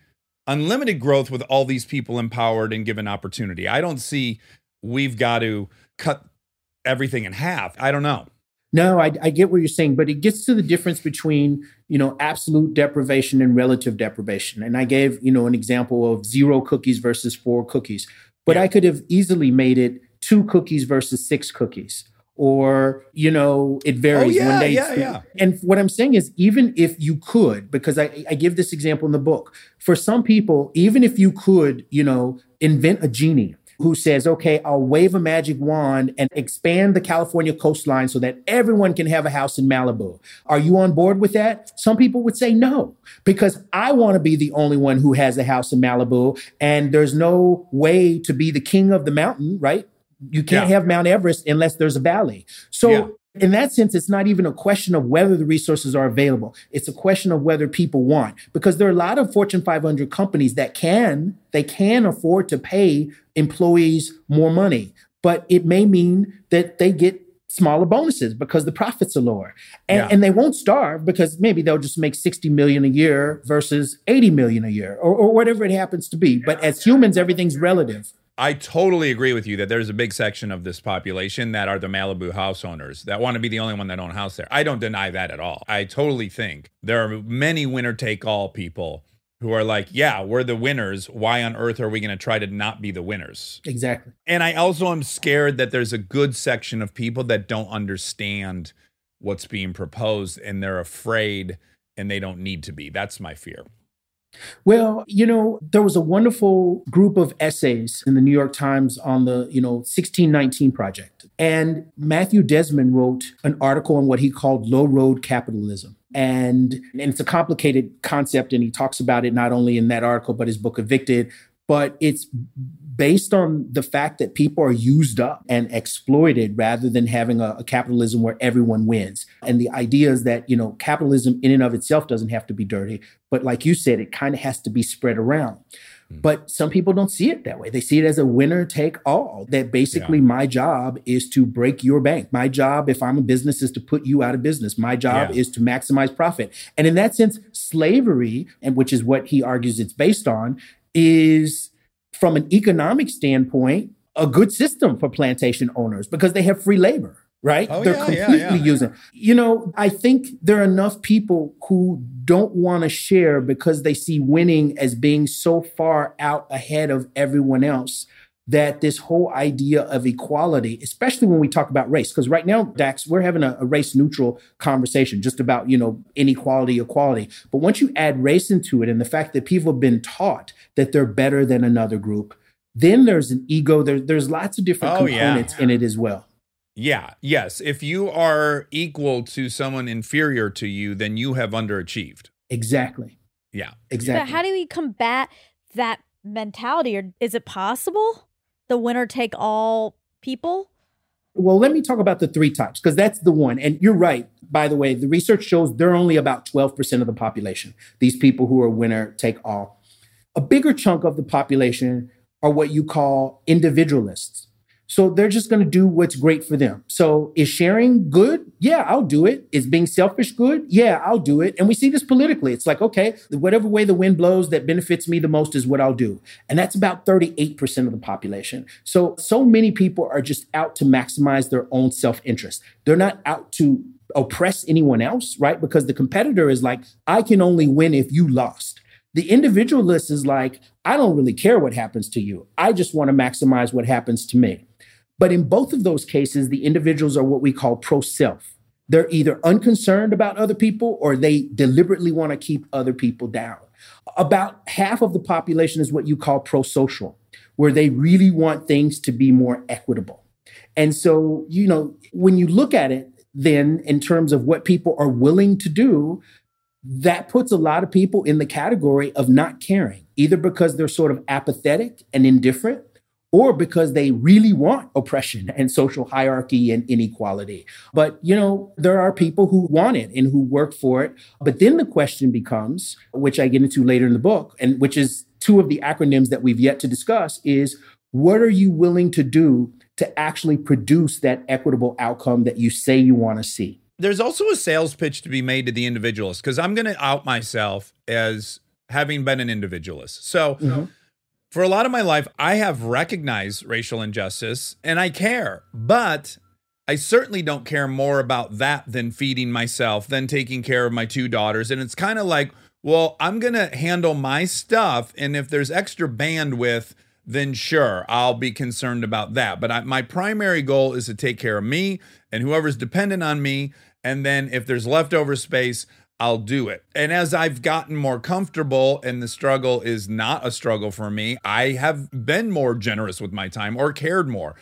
unlimited growth with all these people empowered and given opportunity. I don't see we've got to cut everything in half. I don't know. No, I, I get what you're saying, but it gets to the difference between you know absolute deprivation and relative deprivation. And I gave you know an example of zero cookies versus four cookies, but I could have easily made it two cookies versus six cookies, or you know it varies. Oh, yeah, one day yeah, yeah. And what I'm saying is, even if you could, because I, I give this example in the book, for some people, even if you could, you know, invent a genie who says, okay, I'll wave a magic wand and expand the California coastline so that everyone can have a house in Malibu. Are you on board with that? Some people would say no, because I want to be the only one who has a house in Malibu, and there's no way to be the king of the mountain, right? You can't Yeah. have Mount Everest unless there's a valley. So Yeah. In that sense, it's not even a question of whether the resources are available. It's a question of whether people want. Because there are a lot of Fortune 500 companies that can, they can afford to pay employees more money. But it may mean that they get smaller bonuses because the profits are lower. And, Yeah. and they won't starve because maybe they'll just make 60 million a year versus 80 million a year or, or whatever it happens to be. But as humans, everything's relative. I totally agree with you that there's a big section of this population that are the Malibu house owners that want to be the only one that own a house there. I don't deny that at all. I totally think there are many winner take all people who are like, yeah, we're the winners. Why on earth are we going to try to not be the winners? Exactly. And I also am scared that there's a good section of people that don't understand what's being proposed and they're afraid and they don't need to be. That's my fear. Well, you know, there was a wonderful group of essays in the New York Times on the, you know, 1619 project. And Matthew Desmond wrote an article on what he called low road capitalism. And, and it's a complicated concept, and he talks about it not only in that article, but his book Evicted. But it's based on the fact that people are used up and exploited rather than having a, a capitalism where everyone wins. And the idea is that, you know, capitalism in and of itself doesn't have to be dirty, but like you said, it kind of has to be spread around. Hmm. But some people don't see it that way. They see it as a winner take all. That basically my job is to break your bank. My job, if I'm a business, is to put you out of business. My job Yeah. is to maximize profit. And in that sense, slavery, and which is what he argues it's based on, is from an economic standpoint a good system for plantation owners because they have free labor. Right? Oh, They're yeah, yeah, completely yeah. using. You know, I think there are enough people who don't want to share because they see winning as being so far out ahead of everyone else that this whole idea of equality, especially when we talk about race, because right now, Dax, we're having a, a race neutral conversation just about, you know, inequality, equality. But once you add race into it and the fact that people have been taught that they're better than another group, then there's an ego. There, there's lots of different Oh, yeah. components in it as well. Yeah, yes. If you are equal to someone inferior to you, then you have underachieved. Exactly. Yeah. Exactly. But how do we combat that mentality? Or is it possible? The winner take all people? Well, let me talk about the three types because that's the one. And you're right. By the way, the research shows they're only about 12% of the population, these people who are winner take all. A bigger chunk of the population are what you call individualists. So they're just going to do what's great for them. So is sharing good? Yeah, I'll do it. Is being selfish good? Yeah, I'll do it. And we see this politically. It's like, okay, whatever way the wind blows that benefits me the most is what I'll do. And that's about 38% of the population. So, so many people are just out to maximize their own self interest. They're not out to oppress anyone else, right? Because the competitor is like, I can only win if you lost. The individualist is like, I don't really care what happens to you. I just want to maximize what happens to me. But in both of those cases, the individuals are what we call pro self. They're either unconcerned about other people or they deliberately want to keep other people down. About half of the population is what you call pro social, where they really want things to be more equitable. And so, you know, when you look at it, then in terms of what people are willing to do, that puts a lot of people in the category of not caring, either because they're sort of apathetic and indifferent, or because they really want oppression and social hierarchy and inequality. But, you know, there are people who want it and who work for it. But then the question becomes, which I get into later in the book, and which is two of the acronyms that we've yet to discuss, is what are you willing to do to actually produce that equitable outcome that you say you want to see? There's also a sales pitch to be made to the individualist because I'm going to out myself as having been an individualist. So, mm-hmm. For a lot of my life, I have recognized racial injustice and I care, but I certainly don't care more about that than feeding myself, than taking care of my two daughters. And it's kind of like, well, I'm going to handle my stuff. And if there's extra bandwidth, then sure, I'll be concerned about that. But I, my primary goal is to take care of me and whoever's dependent on me. And then if there's leftover space, I'll do it. And as I've gotten more comfortable and the struggle is not a struggle for me, I have been more generous with my time or cared more.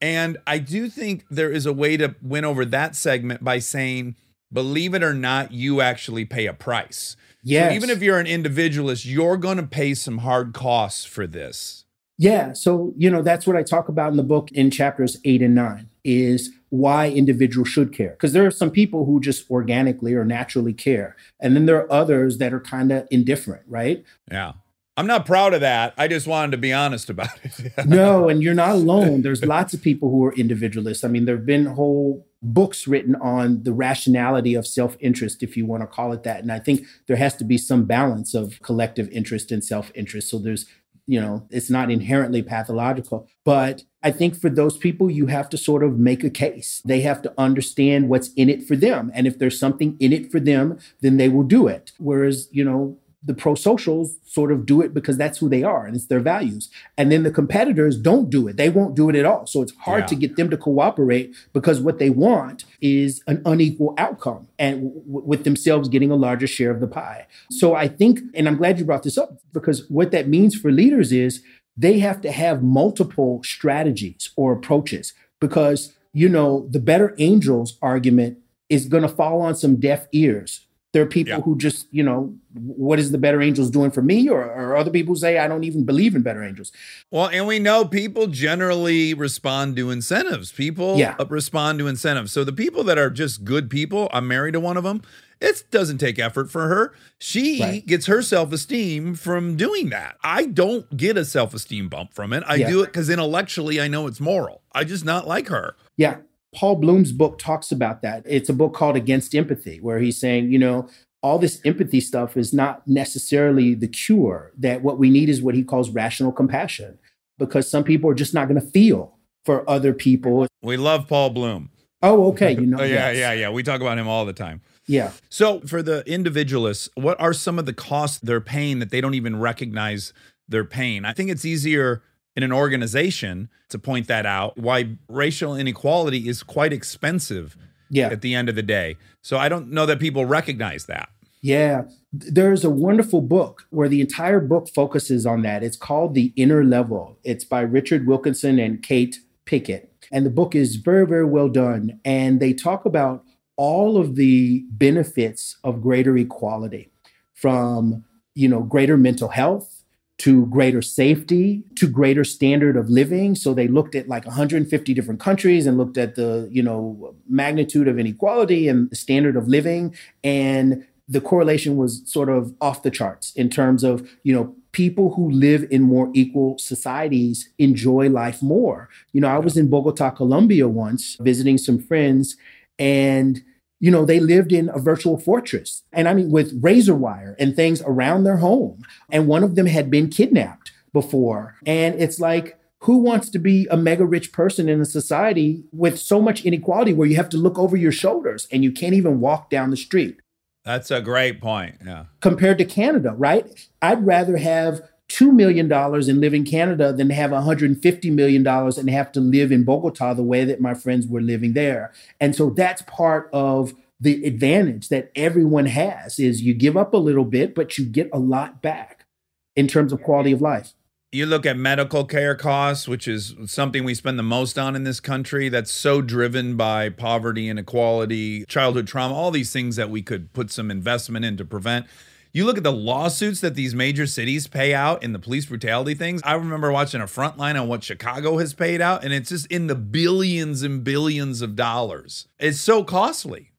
And I do think there is a way to win over that segment by saying, believe it or not, you actually pay a price. Yes. So even if you're an individualist, you're going to pay some hard costs for this. Yeah. So, you know, that's what I talk about in the book in chapters eight and nine is why individuals should care. Because there are some people who just organically or naturally care. And then there are others that are kind of indifferent, right? Yeah. I'm not proud of that. I just wanted to be honest about it. no, and you're not alone. There's lots of people who are individualists. I mean, there have been whole books written on the rationality of self interest, if you want to call it that. And I think there has to be some balance of collective interest and self interest. So there's you know, it's not inherently pathological. But I think for those people, you have to sort of make a case. They have to understand what's in it for them. And if there's something in it for them, then they will do it. Whereas, you know, the pro socials sort of do it because that's who they are and it's their values. And then the competitors don't do it. They won't do it at all. So it's hard Yeah. to get them to cooperate because what they want is an unequal outcome and w- with themselves getting a larger share of the pie. So I think, and I'm glad you brought this up because what that means for leaders is they have to have multiple strategies or approaches because, you know, the better angels argument is going to fall on some deaf ears. There are people Yeah. who just, you know, what is the better angels doing for me? Or, or other people say, I don't even believe in better angels. Well, and we know people generally respond to incentives. People Yeah. uh, respond to incentives. So the people that are just good people, I'm married to one of them. It doesn't take effort for her. She Right. gets her self esteem from doing that. I don't get a self esteem bump from it. I Yeah. do it because intellectually I know it's moral. I just not like her. Yeah. Paul Bloom's book talks about that. It's a book called Against Empathy, where he's saying, you know, all this empathy stuff is not necessarily the cure, that what we need is what he calls rational compassion, because some people are just not going to feel for other people. We love Paul Bloom. Oh, okay. You know, Oh, yeah, yes. yeah, yeah. We talk about him all the time. Yeah. So, for the individualists, what are some of the costs they're paying that they don't even recognize their pain? I think it's easier in an organization to point that out why racial inequality is quite expensive Yeah. at the end of the day. So, I don't know that people recognize that. Yeah. There's a wonderful book where the entire book focuses on that. It's called The Inner Level. It's by Richard Wilkinson and Kate Pickett. And the book is very, very well done. And they talk about all of the benefits of greater equality from, you know, greater mental health to greater safety to greater standard of living. So they looked at like 150 different countries and looked at the you know magnitude of inequality and the standard of living. And the correlation was sort of off the charts in terms of, you know, people who live in more equal societies enjoy life more. You know, I was in Bogota, Colombia once visiting some friends and you know, they lived in a virtual fortress. And I mean, with razor wire and things around their home. And one of them had been kidnapped before. And it's like, who wants to be a mega rich person in a society with so much inequality where you have to look over your shoulders and you can't even walk down the street? That's a great point. Yeah. Compared to Canada, right? I'd rather have $2 million and live in Canada than have $150 million and have to live in Bogota the way that my friends were living there. And so that's part of the advantage that everyone has is you give up a little bit, but you get a lot back in terms of quality of life. You look at medical care costs, which is something we spend the most on in this country, that's so driven by poverty, inequality, childhood trauma, all these things that we could put some investment in to prevent. You look at the lawsuits that these major cities pay out in the police brutality things. I remember watching a frontline on what Chicago has paid out, and it's just in the billions and billions of dollars. It's so costly.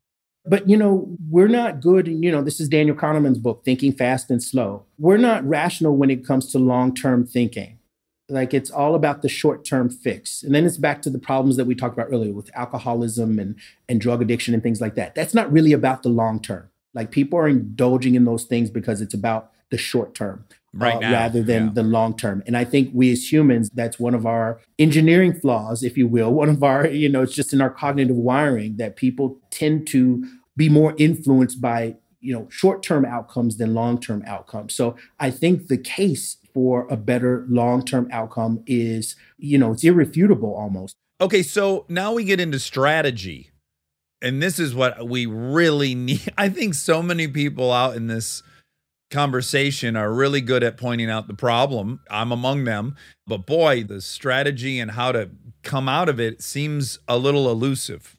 But you know, we're not good. You know, this is Daniel Kahneman's book, Thinking Fast and Slow. We're not rational when it comes to long term thinking. Like it's all about the short term fix. And then it's back to the problems that we talked about earlier with alcoholism and, and drug addiction and things like that. That's not really about the long term. Like people are indulging in those things because it's about the short term. Right uh, now, rather than yeah. the long term. And I think we as humans, that's one of our engineering flaws, if you will. One of our, you know, it's just in our cognitive wiring that people tend to be more influenced by, you know, short term outcomes than long term outcomes. So I think the case for a better long term outcome is, you know, it's irrefutable almost. Okay, so now we get into strategy. And this is what we really need. I think so many people out in this conversation are really good at pointing out the problem. I'm among them. But boy, the strategy and how to come out of it seems a little elusive.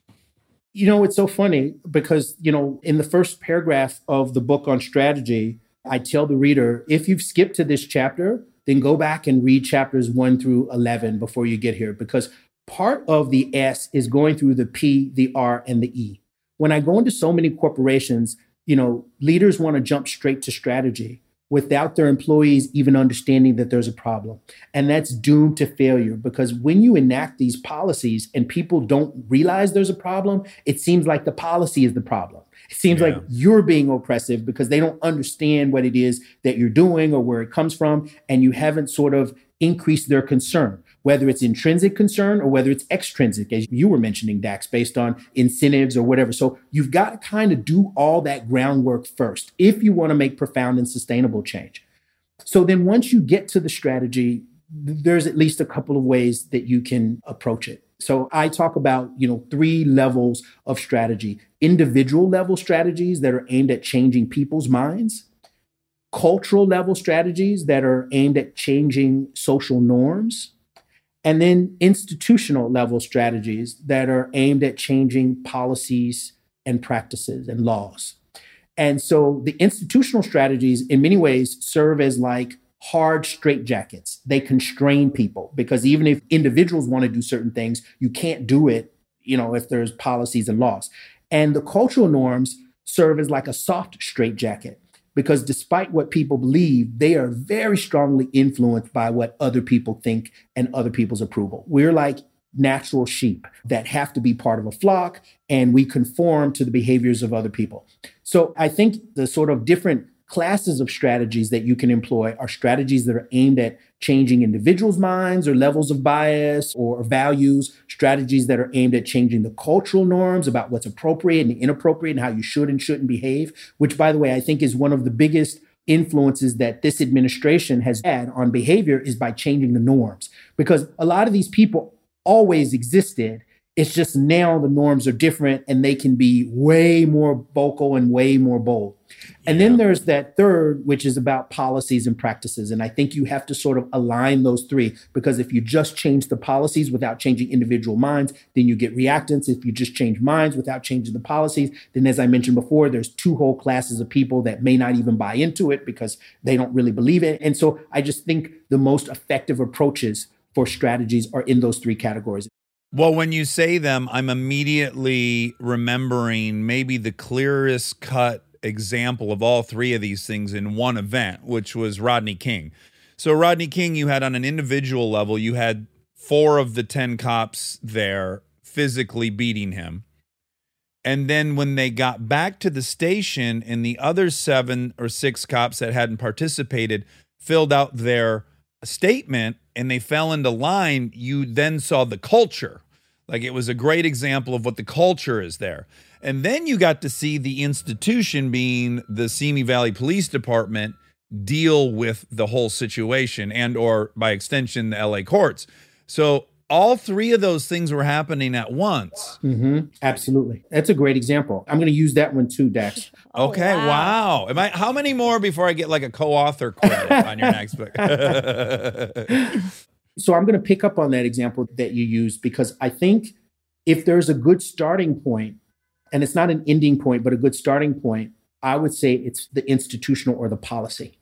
You know, it's so funny because, you know, in the first paragraph of the book on strategy, I tell the reader if you've skipped to this chapter, then go back and read chapters one through 11 before you get here because part of the S is going through the P, the R, and the E. When I go into so many corporations, you know, leaders want to jump straight to strategy without their employees even understanding that there's a problem. And that's doomed to failure because when you enact these policies and people don't realize there's a problem, it seems like the policy is the problem. It seems Yeah. like you're being oppressive because they don't understand what it is that you're doing or where it comes from, and you haven't sort of increased their concern, whether it's intrinsic concern or whether it's extrinsic, as you were mentioning, Dax, based on incentives or whatever. So you've got to kind of do all that groundwork first if you want to make profound and sustainable change. So then once you get to the strategy, there's at least a couple of ways that you can approach it. So I talk about, you know, three levels of strategy. Individual level strategies that are aimed at changing people's minds, cultural level strategies that are aimed at changing social norms, and then institutional level strategies that are aimed at changing policies and practices and laws. And so the institutional strategies, in many ways, serve as like hard straitjackets. They constrain people because even if individuals want to do certain things, you can't do it, you know, if there's policies and laws. And the cultural norms serve as like a soft straitjacket because despite what people believe, they are very strongly influenced by what other people think and other people's approval. We're like natural sheep that have to be part of a flock and we conform to the behaviors of other people. So I think the sort of different classes of strategies that you can employ are strategies that are aimed at changing individuals' minds or levels of bias or values, strategies that are aimed at changing the cultural norms about what's appropriate and inappropriate and how you should and shouldn't behave, which, by the way, I think is one of the biggest influences that this administration has had on behavior is by changing the norms. Because a lot of these people always existed. It's just now the norms are different and they can be way more vocal and way more bold. And then there's that third, which is about policies and practices. And I think you have to sort of align those three because if you just change the policies without changing individual minds, then you get reactance. If you just change minds without changing the policies, then as I mentioned before, there's two whole classes of people that may not even buy into it because they don't really believe it. And so I just think the most effective approaches for strategies are in those three categories. Well, when you say them, I'm immediately remembering maybe the clearest cut example of all three of these things in one event, which was Rodney King. So, Rodney King, you had on an individual level, you had four of the 10 cops there physically beating him. And then when they got back to the station and the other seven or six cops that hadn't participated filled out their statement and they fell into line, you then saw the culture. Like it was a great example of what the culture is there. And then you got to see the institution being the Simi Valley Police Department deal with the whole situation and or by extension the LA courts. So all three of those things were happening at once. hmm Absolutely. That's a great example. I'm going to use that one too, Dax. Oh, Okay, wow. Am I how many more before I get like a co-author credit on your next book? So I'm going to pick up on that example that you used because I think if there's a good starting point, and it's not an ending point, but a good starting point, I would say it's the institutional or the policy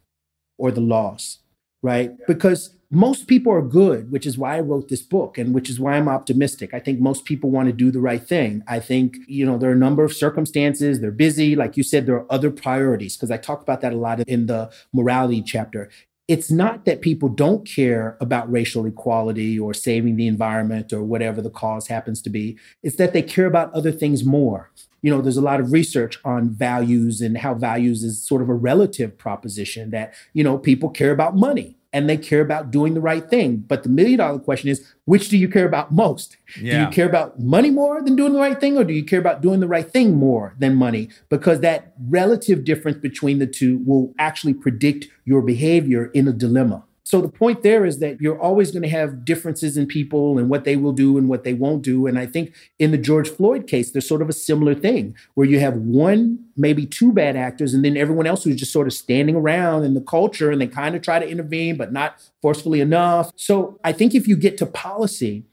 or the laws, right? Because most people are good, which is why I wrote this book and which is why I'm optimistic. I think most people want to do the right thing. I think, you know, there are a number of circumstances, they're busy. Like you said, there are other priorities because I talk about that a lot in the morality chapter it's not that people don't care about racial equality or saving the environment or whatever the cause happens to be. It's that they care about other things more. You know, there's a lot of research on values and how values is sort of a relative proposition that, you know, people care about money and they care about doing the right thing. But the million dollar question is, which do you care about most? Do you care about money more than doing the right thing, or do you care about doing the right thing more than money? Because that relative difference between the two will actually predict your behavior in a dilemma. So the point there is that you're always going to have differences in people and what they will do and what they won't do. And I think in the George Floyd case, there's sort of a similar thing where you have one, maybe two bad actors, and then everyone else who's just sort of standing around in the culture and they kind of try to intervene, but not forcefully enough. So I think if you get to policy,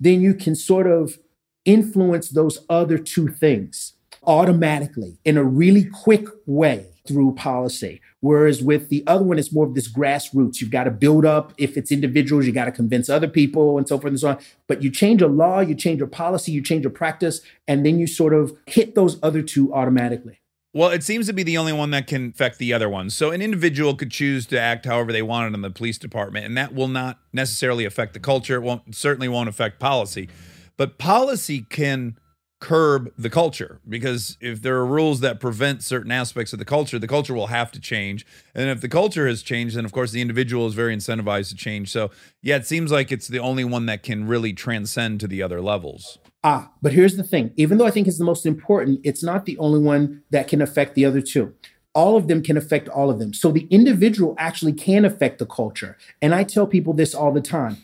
then you can sort of influence those other two things automatically in a really quick way through policy. Whereas with the other one, it's more of this grassroots. You've got to build up. If it's individuals, you got to convince other people and so forth and so on. But you change a law, you change a policy, you change a practice, and then you sort of hit those other two automatically. Well, it seems to be the only one that can affect the other ones. So an individual could choose to act however they wanted in the police department, and that will not necessarily affect the culture. It won't certainly won't affect policy. But policy can curb the culture because if there are rules that prevent certain aspects of the culture, the culture will have to change. And if the culture has changed, then of course the individual is very incentivized to change. So yeah, it seems like it's the only one that can really transcend to the other levels. Ah, but here's the thing even though I think it's the most important, it's not the only one that can affect the other two. All of them can affect all of them. So the individual actually can affect the culture. And I tell people this all the time.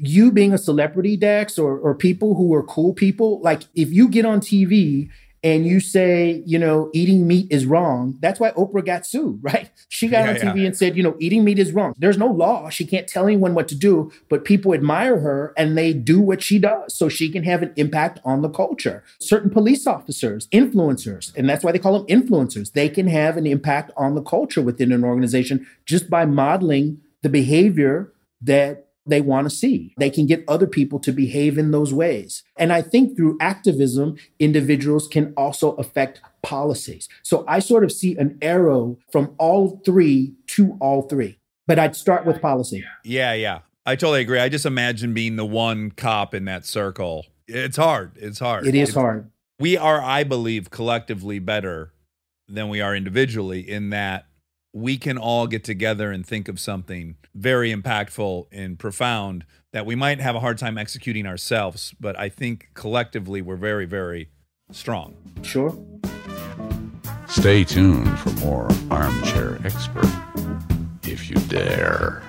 You being a celebrity, Dax, or, or people who are cool people, like if you get on TV and you say, you know, eating meat is wrong, that's why Oprah got sued, right? She got Yeah, on TV yeah. and said, you know, eating meat is wrong. There's no law. She can't tell anyone what to do, but people admire her and they do what she does so she can have an impact on the culture. Certain police officers, influencers, and that's why they call them influencers, they can have an impact on the culture within an organization just by modeling the behavior that they want to see. They can get other people to behave in those ways. And I think through activism, individuals can also affect policies. So I sort of see an arrow from all three to all three. But I'd start with policy. Yeah, yeah. I totally agree. I just imagine being the one cop in that circle. It's hard. It's hard. It is It's- hard. We are, I believe, collectively better than we are individually in that we can all get together and think of something very impactful and profound that we might have a hard time executing ourselves. But I think collectively we're very, very strong. Sure. Stay tuned for more Armchair Expert, if you dare.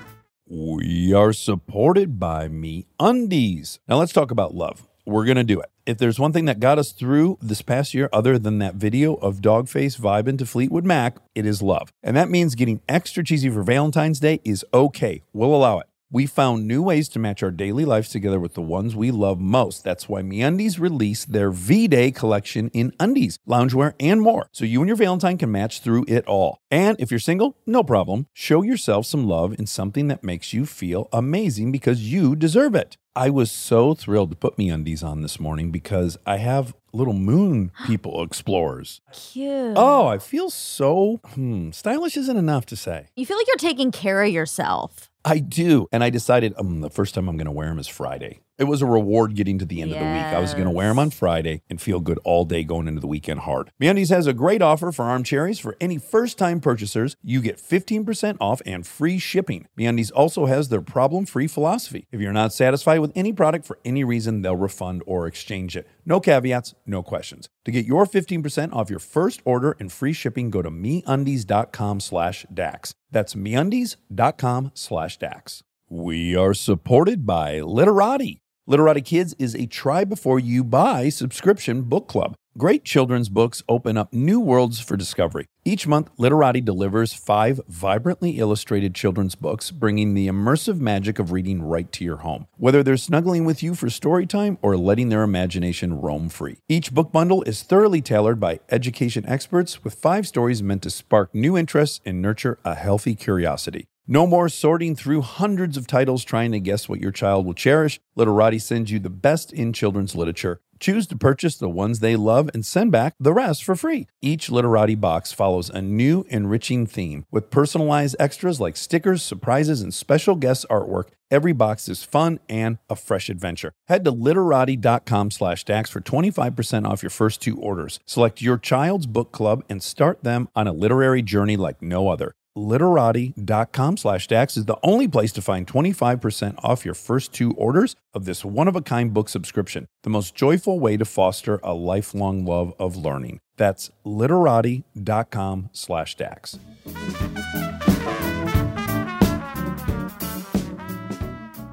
We are supported by Me Undies. Now let's talk about love. We're gonna do it. If there's one thing that got us through this past year, other than that video of Doggface vibing to Fleetwood Mac, it is love. And that means getting extra cheesy for Valentine's Day is okay. We'll allow it. We found new ways to match our daily lives together with the ones we love most. That's why MeUndies released their V-Day collection in undies, loungewear, and more, so you and your Valentine can match through it all. And if you're single, no problem. Show yourself some love in something that makes you feel amazing because you deserve it. I was so thrilled to put MeUndies on this morning because I have little moon people explorers. Cute. Oh, I feel so hmm, stylish isn't enough to say. You feel like you're taking care of yourself. I do. And I decided um, the first time I'm going to wear them is Friday. It was a reward getting to the end of the week. I was going to wear them on Friday and feel good all day going into the weekend hard. MeUndies has a great offer for armcherries. For any first-time purchasers, you get 15% off and free shipping. MeUndies also has their problem-free philosophy. If you're not satisfied with any product for any reason, they'll refund or exchange it. No caveats, no questions. To get your 15% off your first order and free shipping, go to MeUndies.com slash DAX. That's MeUndies.com slash DAX. We are supported by Literati. Literati Kids is a try before you buy subscription book club. Great children's books open up new worlds for discovery. Each month, Literati delivers five vibrantly illustrated children's books, bringing the immersive magic of reading right to your home. Whether they're snuggling with you for story time or letting their imagination roam free. Each book bundle is thoroughly tailored by education experts with five stories meant to spark new interests and nurture a healthy curiosity. No more sorting through hundreds of titles trying to guess what your child will cherish. Literati sends you the best in children's literature. Choose to purchase the ones they love and send back the rest for free. Each Literati box follows a new, enriching theme with personalized extras like stickers, surprises, and special guest artwork. Every box is fun and a fresh adventure. Head to literati.com slash DAX for 25% off your first two orders. Select your child's book club and start them on a literary journey like no other. Literati.com slash DAX is the only place to find 25% off your first two orders of this one of a kind book subscription, the most joyful way to foster a lifelong love of learning. That's literati.com slash DAX.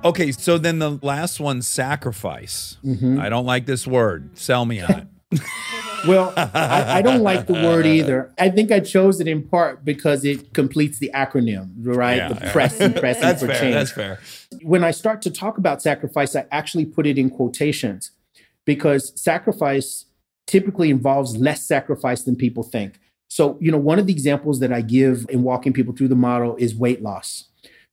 Okay, so then the last one, sacrifice. Mm-hmm. I don't like this word. Sell me on it. Well, I, I don't like the word either. I think I chose it in part because it completes the acronym, right? Yeah, the yeah. press and pressing That's for fair. change. That's fair. when I start to talk about sacrifice, I actually put it in quotations because sacrifice typically involves less sacrifice than people think. So, you know, one of the examples that I give in walking people through the model is weight loss.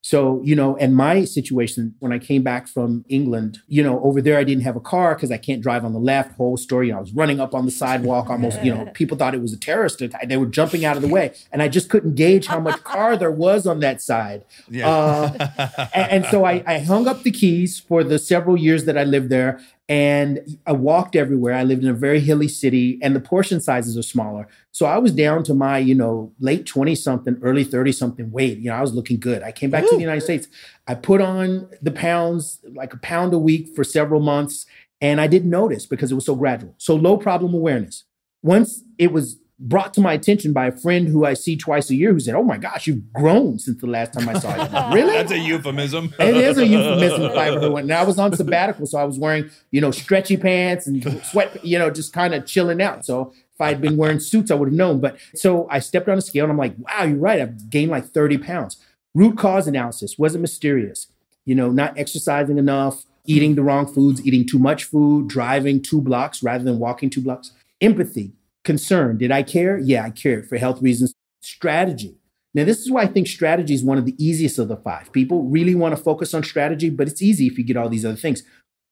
So, you know, and my situation when I came back from England, you know, over there I didn't have a car because I can't drive on the left. Whole story. I was running up on the sidewalk almost, you know, people thought it was a terrorist attack. They were jumping out of the way. And I just couldn't gauge how much car there was on that side. Yeah. Uh, and, and so I, I hung up the keys for the several years that I lived there and I walked everywhere. I lived in a very hilly city and the portion sizes are smaller. So I was down to my, you know, late 20 something, early 30 something weight. You know, I was looking good. I came back to the United States. I put on the pounds, like a pound a week for several months, and I didn't notice because it was so gradual. So low problem awareness. Once it was brought to my attention by a friend who I see twice a year who said, Oh my gosh, you've grown since the last time I saw you. really? That's a euphemism. It is a euphemism if I ever. And I was on sabbatical, so I was wearing, you know, stretchy pants and sweat, you know, just kind of chilling out. So if I'd been wearing suits, I would have known. But so I stepped on a scale and I'm like, wow, you're right. I've gained like 30 pounds. Root cause analysis wasn't mysterious. You know, not exercising enough, eating the wrong foods, eating too much food, driving two blocks rather than walking two blocks. Empathy, concern. Did I care? Yeah, I cared for health reasons. Strategy. Now, this is why I think strategy is one of the easiest of the five. People really want to focus on strategy, but it's easy if you get all these other things.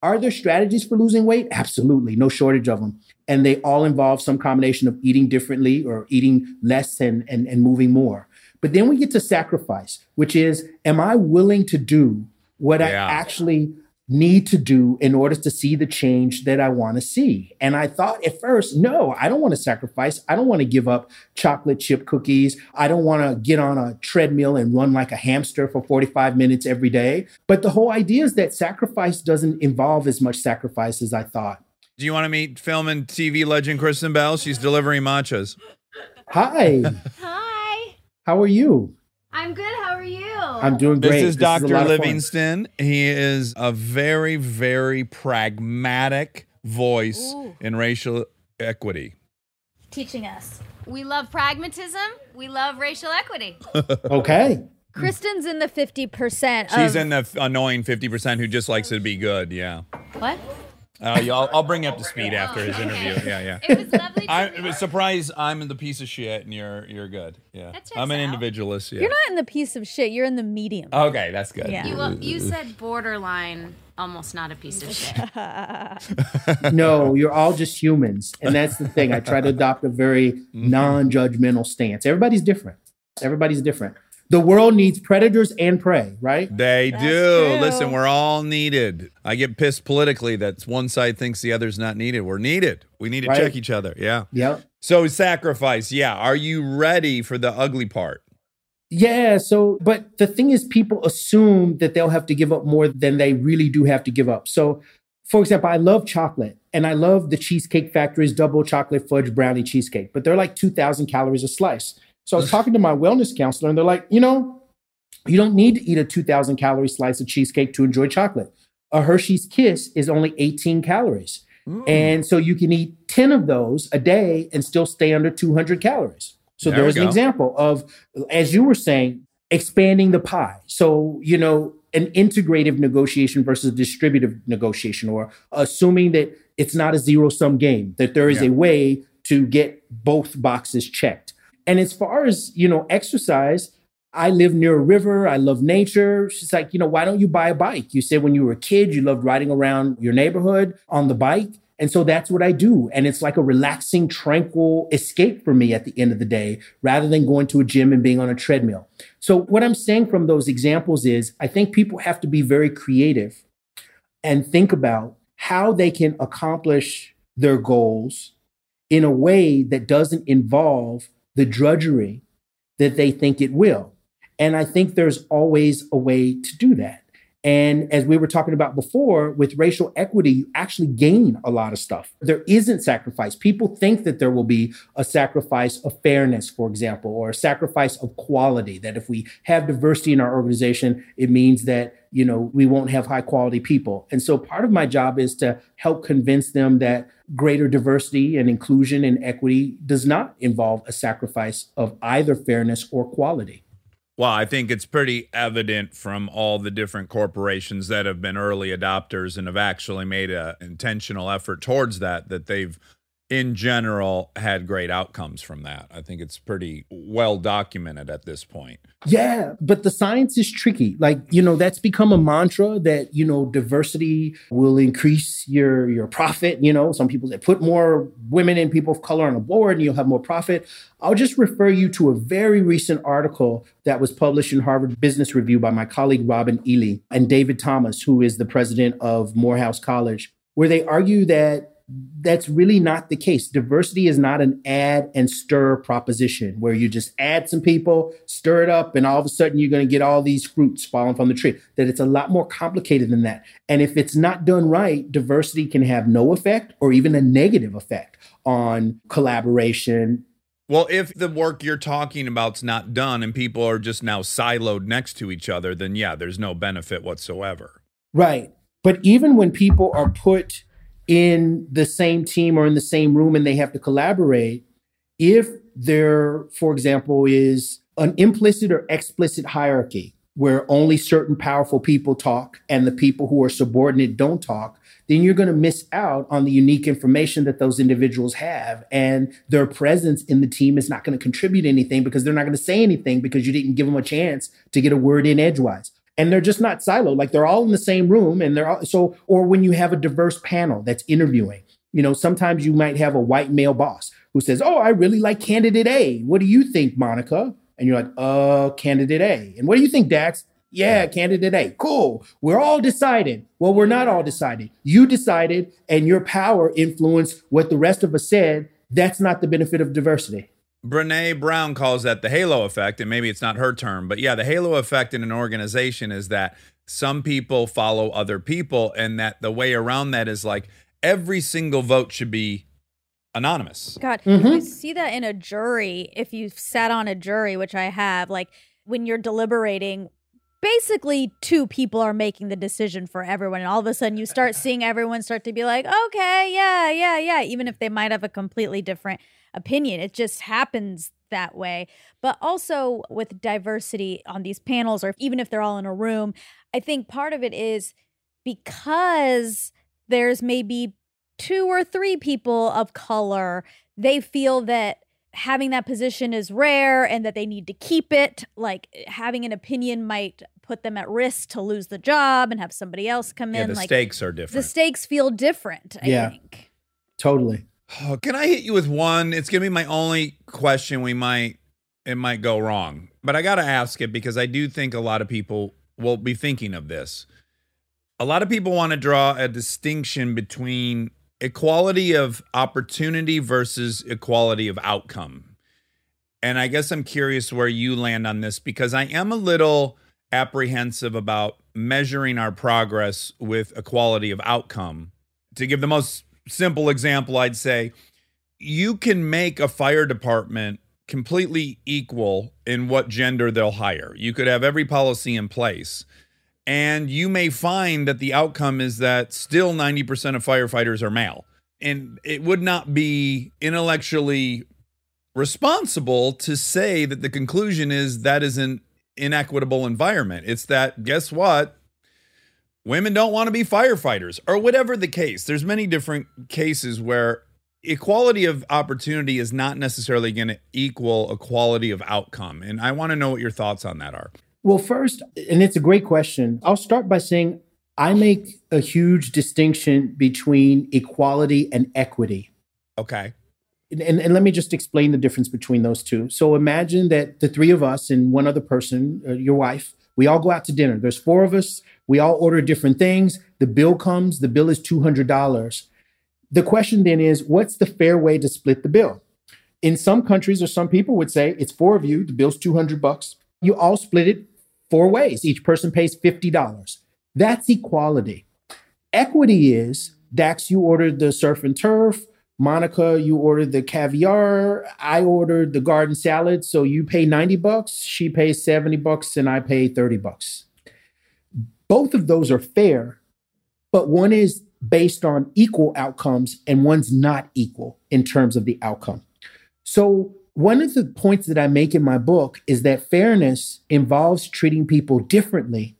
Are there strategies for losing weight? Absolutely, no shortage of them. And they all involve some combination of eating differently or eating less and, and, and moving more. But then we get to sacrifice, which is, am I willing to do what I actually need to do in order to see the change that I want to see. And I thought at first, no, I don't want to sacrifice. I don't want to give up chocolate chip cookies. I don't want to get on a treadmill and run like a hamster for 45 minutes every day. But the whole idea is that sacrifice doesn't involve as much sacrifice as I thought. Do you want to meet film and TV legend Kristen Bell? She's delivering matchas. Hi, Hi. how are you? I'm good. How are you? I'm doing great. This is a Dr. lot. Livingston. He is a very, very pragmatic voice Ooh. in racial equity. Teaching us. we love pragmatism. We love racial equity. Okay. Kristen's in the 50%. She's of- in the annoying 50% who just likes to be good. Yeah. What? Uh, yeah, I'll, I'll bring you up to speed after his interview. Yeah, yeah. It was lovely. I'm surprised I'm in the piece of shit and you're you're good. Yeah. I'm an out. individualist. Yeah. You're not in the piece of shit. You're in the medium. Okay, that's good. Yeah. You, well, you said borderline, almost not a piece of shit. no, you're all just humans. And that's the thing. I try to adopt a very Mm-hmm. non judgmental stance. Everybody's different. Everybody's different. The world needs predators and prey, right? They That's do. true. Listen, we're all needed. I get pissed politically that one side thinks the other's not needed. We're needed. We need to Right. check each other. Yeah. Yep. So sacrifice. Yeah. Are you ready for the ugly part? Yeah. So, but the thing is, people assume that they'll have to give up more than they really do have to give up. So, for example, I love chocolate and I love the Cheesecake Factory's double chocolate fudge brownie cheesecake, but they're like 2,000 calories a slice. So I was talking to my wellness counselor and they're like, you know, you don't need to eat a 2,000 calorie slice of cheesecake to enjoy chocolate. A Hershey's Kiss is only 18 calories. Mm. And so you can eat 10 of those a day and still stay under 200 calories. So There there's an example of, as you were saying, expanding the pie. So, you know, an integrative negotiation versus distributive negotiation, or assuming that it's not a zero sum game, that there is Yeah. a way to get both boxes checked. And as far as, you know, exercise, I live near a river. I love nature. She's like, you know, why don't you buy a bike? You said when you were a kid, you loved riding around your neighborhood on the bike. And so that's what I do. And it's like a relaxing, tranquil escape for me at the end of the day, rather than going to a gym and being on a treadmill. So what I'm saying from those examples is I think people have to be very creative and think about how they can accomplish their goals in a way that doesn't involve the drudgery that they think it will. And I think there's always a way to do that. And as we were talking about before, with racial equity, you actually gain a lot of stuff. There isn't sacrifice. People think that there will be a sacrifice of fairness, for example, or a sacrifice of quality, that if we have diversity in our organization, it means that, you know, we won't have high quality people. And so part of my job is to help convince them that greater diversity and inclusion and equity does not involve a sacrifice of either fairness or quality. Well, I think it's pretty evident from all the different corporations that have been early adopters and have actually made an intentional effort towards that, that they've, in general, had great outcomes from that. I think it's pretty well documented at this point. Yeah, but the science is tricky. Like, you know, that's become a mantra that, you know, diversity will increase your your profit, you know. Some people say put more women and people of color on a board and you'll have more profit. I'll just refer you to a very recent article that was published in Harvard Business Review by my colleague Robin Ely and David Thomas, who is the president of Morehouse College, where they argue that that's really not the case. Diversity is not an add and stir proposition where you just add some people, stir it up, and all of a sudden you're going to get all these fruits falling from the tree. That it's a lot more complicated than that. And if it's not done right, diversity can have no effect or even a negative effect on collaboration. Well, if the work you're talking about's not done and people are just now siloed next to each other, then yeah, there's no benefit whatsoever. Right. But even when people are put in the same team or in the same room and they have to collaborate, if there, for example, is an implicit or explicit hierarchy where only certain powerful people talk and the people who are subordinate don't talk, then you're going to miss out on the unique information that those individuals have. And their presence in the team is not going to contribute anything because they're not going to say anything because you didn't give them a chance to get a word in edgewise and they're just not siloed. Like they're all in the same room and they're all so or when you have a diverse panel that's interviewing you know sometimes you might have a white male boss who says oh i really like candidate a. What do you think monica? And you're like uh candidate a. And what do you think dax? Yeah candidate a. Cool. We're all decided. Well we're not all decided. You decided and your power influenced what the rest of us said. That's not the benefit of diversity Brene Brown calls that the halo effect, and maybe it's not her term, but yeah, the halo effect in an organization is that some people follow other people, and that the way around that is like every single vote should be anonymous. God, Mhm. you see that in a jury. If you've sat on a jury, which I have, like when you're deliberating, basically two people are making the decision for everyone. And all of a sudden you start seeing everyone start to be like, okay, yeah, yeah, yeah. even if they might have a completely different opinion. It just happens that way. But also with diversity on these panels, or even if they're all in a room, I think part of it is because there's maybe two or three people of color, they feel that having that position is rare and that they need to keep it. Like having an opinion might put them at risk to lose the job and have somebody else come Yeah, in. the like stakes are different. the stakes feel different, I Yeah. think. Totally. Oh, can I hit you with one? It's gonna be my only question. We might it might go wrong, but I gotta ask it because I do think a lot of people will be thinking of this. A lot of people want to draw a distinction between equality of opportunity versus equality of outcome. And I guess I'm curious where you land on this because I am a little apprehensive about measuring our progress with equality of outcome. To give the most simple example, I'd say you can make a fire department completely equal in what gender they'll hire. You could have every policy in place. And you may find that the outcome is that still 90% of firefighters are male. And it would not be intellectually responsible to say that the conclusion is that is an inequitable environment. It's that, guess what? Women don't want to be firefighters or whatever the case. There's many different cases where equality of opportunity is not necessarily going to equal equality of outcome. And I want to know what your thoughts on that are. Well, first, and it's a great question. I'll start by saying I make a huge distinction between equality and equity. Okay. And, and, and let me just explain the difference between those two. So imagine that the three of us and one other person, uh, your wife, we all go out to dinner. There's four of us. We all order different things. The bill comes, the bill is $200. The question then is what's the fair way to split the bill? In some countries or some people would say it's four of you, the bill's 200 bucks. You all split it four ways. Each person pays $50. That's equality. Equity is Dax, you ordered the surf and turf. Monica, you ordered the caviar. I ordered the garden salad. So you pay 90 bucks, she pays 70 bucks, and I pay 30 bucks. Both of those are fair, but one is based on equal outcomes and one's not equal in terms of the outcome. So, one of the points that I make in my book is that fairness involves treating people differently,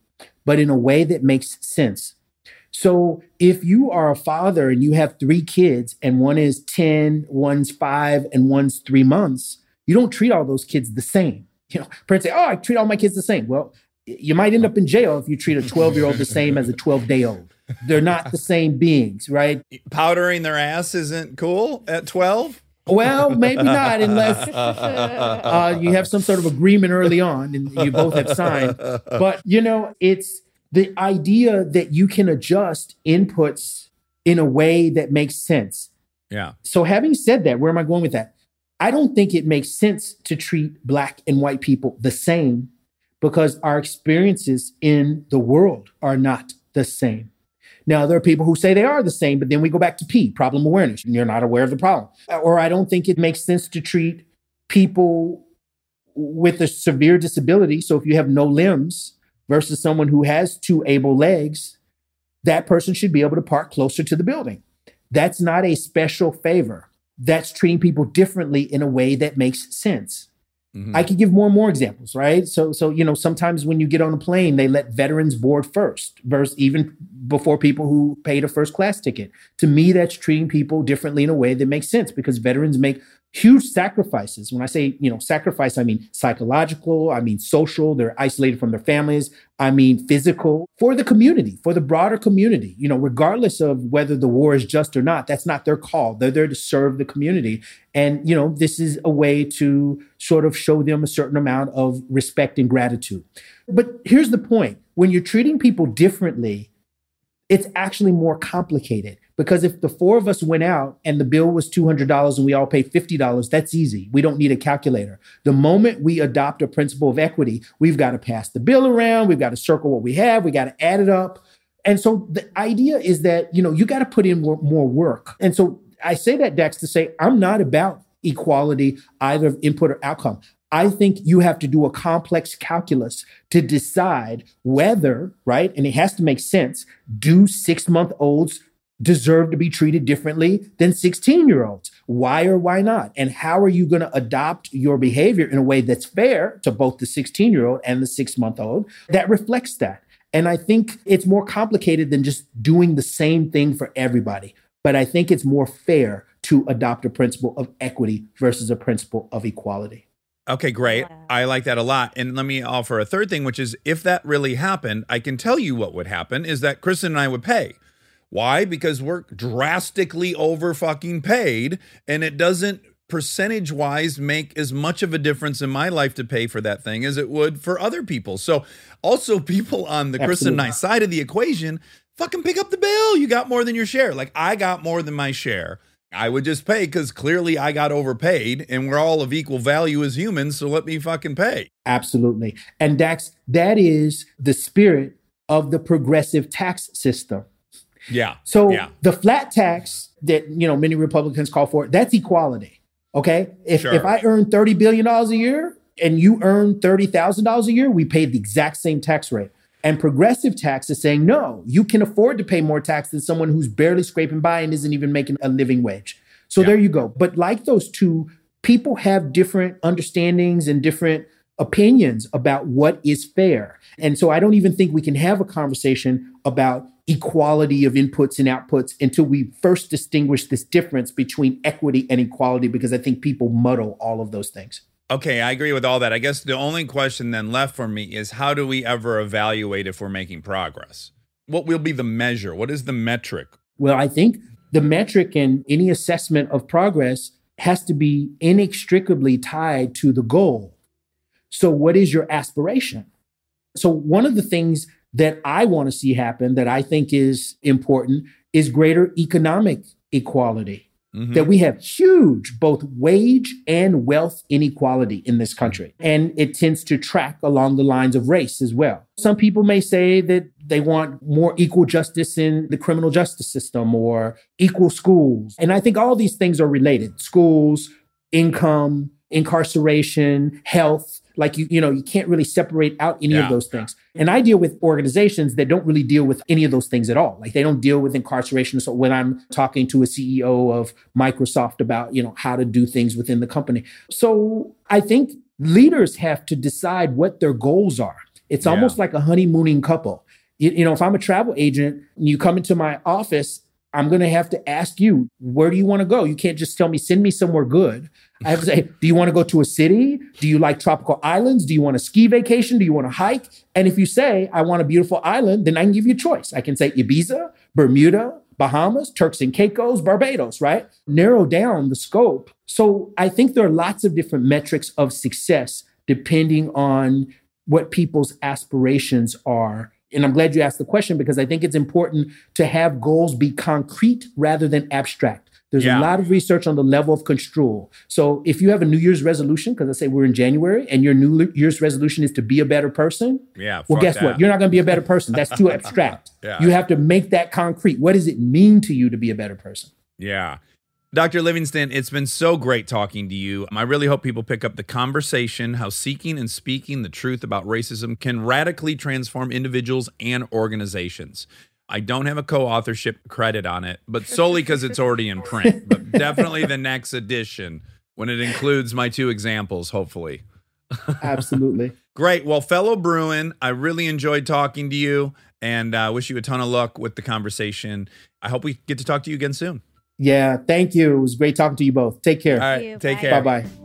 but in a way that makes sense. So, if you are a father and you have three kids, and one is 10, one's five, and one's three months, you don't treat all those kids the same. You know, parents say, Oh, I treat all my kids the same. Well, you might end up in jail if you treat a 12 year old the same as a 12 day old. They're not the same beings, right? Powdering their ass isn't cool at 12? Well, maybe not unless uh, you have some sort of agreement early on and you both have signed. But, you know, it's the idea that you can adjust inputs in a way that makes sense. Yeah. So, having said that, where am I going with that? I don't think it makes sense to treat Black and white people the same because our experiences in the world are not the same. Now, there are people who say they are the same, but then we go back to P, problem awareness, you're not aware of the problem. Or I don't think it makes sense to treat people with a severe disability. So if you have no limbs versus someone who has two able legs, that person should be able to park closer to the building. That's not a special favor. That's treating people differently in a way that makes sense. Mhm. I could give more and more examples, right? So, so you know, sometimes when you get on a plane, they let veterans board first, versus even before people who paid a first class ticket. To me, that's treating people differently in a way that makes sense because veterans make huge sacrifices. When I say, you know, sacrifice, I mean psychological, I mean social. They're isolated from their families. I mean physical for the community, for the broader community. You know, regardless of whether the war is just or not, that's not their call. They're there to serve the community. And, you know, this is a way to sort of show them a certain amount of respect and gratitude. But here's the point when you're treating people differently, it's actually more complicated because if the four of us went out and the bill was $200 and we all paid $50, that's easy. We don't need a calculator. The moment we adopt a principle of equity, we've got to pass the bill around, we've got to circle what we have, we got to add it up. And so the idea is that, you know, you got to put in more, more work. And so I say that, Dax, to say I'm not about equality, either of input or outcome. I think you have to do a complex calculus to decide whether, right? And it has to make sense. Do six month olds deserve to be treated differently than 16 year olds. Why or why not? And how are you going to adopt your behavior in a way that's fair to both the 16 year old and the six month old that reflects that? And I think it's more complicated than just doing the same thing for everybody. But I think it's more fair to adopt a principle of equity versus a principle of equality. Okay, great. Yeah. I like that a lot. And let me offer a third thing, which is if that really happened, I can tell you what would happen is that Kristen and I would pay. Why? Because we're drastically over fucking paid and it doesn't percentage wise make as much of a difference in my life to pay for that thing as it would for other people. So also people on the Kristen and I side of the equation, fucking pick up the bill. You got more than your share. Like I got more than my share. I would just pay because clearly I got overpaid and we're all of equal value as humans. So let me fucking pay. Absolutely. And Dax, that is the spirit of the progressive tax system. Yeah. So yeah. the flat tax that you know many Republicans call for, that's equality. Okay. If Sure. if I earn $30 billion a year and you earn $30,000 a year, we pay the exact same tax rate. And progressive tax is saying, no, you can afford to pay more tax than someone who's barely scraping by and isn't even making a living wage. So Yeah. there you go. But like those two, people have different understandings and different opinions about what is fair. And so I don't even think we can have a conversation about equality of inputs and outputs until we first distinguish this difference between equity and equality, because I think people muddle all of those things. Okay, I agree with all that. I guess the only question then left for me is how do we ever evaluate if we're making progress? What will be the measure? What is the metric? Well, I think the metric in any assessment of progress has to be inextricably tied to the goal. So, what is your aspiration? So, one of the things that I want to see happen that I think is important is greater economic equality. Mhm. That we have huge both wage and wealth inequality in this country. And it tends to track along the lines of race as well. Some people may say that they want more equal justice in the criminal justice system or equal schools. And I think all these things are related schools, income, incarceration, health. Like you, you know, you can't really separate out any Yeah. of those things. And I deal with organizations that don't really deal with any of those things at all. Like they don't deal with incarceration. So when I'm talking to a CEO of Microsoft about, you know, how to do things within the company. So I think leaders have to decide what their goals are. It's Yeah. almost like a honeymooning couple. You, you know, if I'm a travel agent and you come into my office, I'm going to have to ask you, where do you want to go? You can't just tell me, send me somewhere good. I have to say, do you want to go to a city? Do you like tropical islands? Do you want a ski vacation? Do you want to hike? And if you say, I want a beautiful island, then I can give you a choice. I can say Ibiza, Bermuda, Bahamas, Turks and Caicos, Barbados, right? Narrow down the scope. So I think there are lots of different metrics of success depending on what people's aspirations are. And I'm glad you asked the question because I think it's important to have goals be concrete rather than abstract. There's Yeah. a lot of research on the level of construal. So if you have a New Year's resolution, because I say we're in January, and your New Year's resolution is to be a better person, Yeah. well, guess that. what? You're not going to be a better person. That's too abstract. Yeah. You have to make that concrete. What does it mean to you to be a better person? Yeah. Dr. Livingston, it's been so great talking to you. I really hope people pick up the conversation how seeking and speaking the truth about racism can radically transform individuals and organizations. I don't have a co authorship credit on it, but solely because it's already in print. But definitely the next edition when it includes my two examples, hopefully. Absolutely. Great. Well, fellow Bruin, I really enjoyed talking to you and uh, wish you a ton of luck with the conversation. I hope we get to talk to you again soon. yeah. Thank you. It was great talking to you both. Take care. All right. you. Take Bye. care. Bye bye.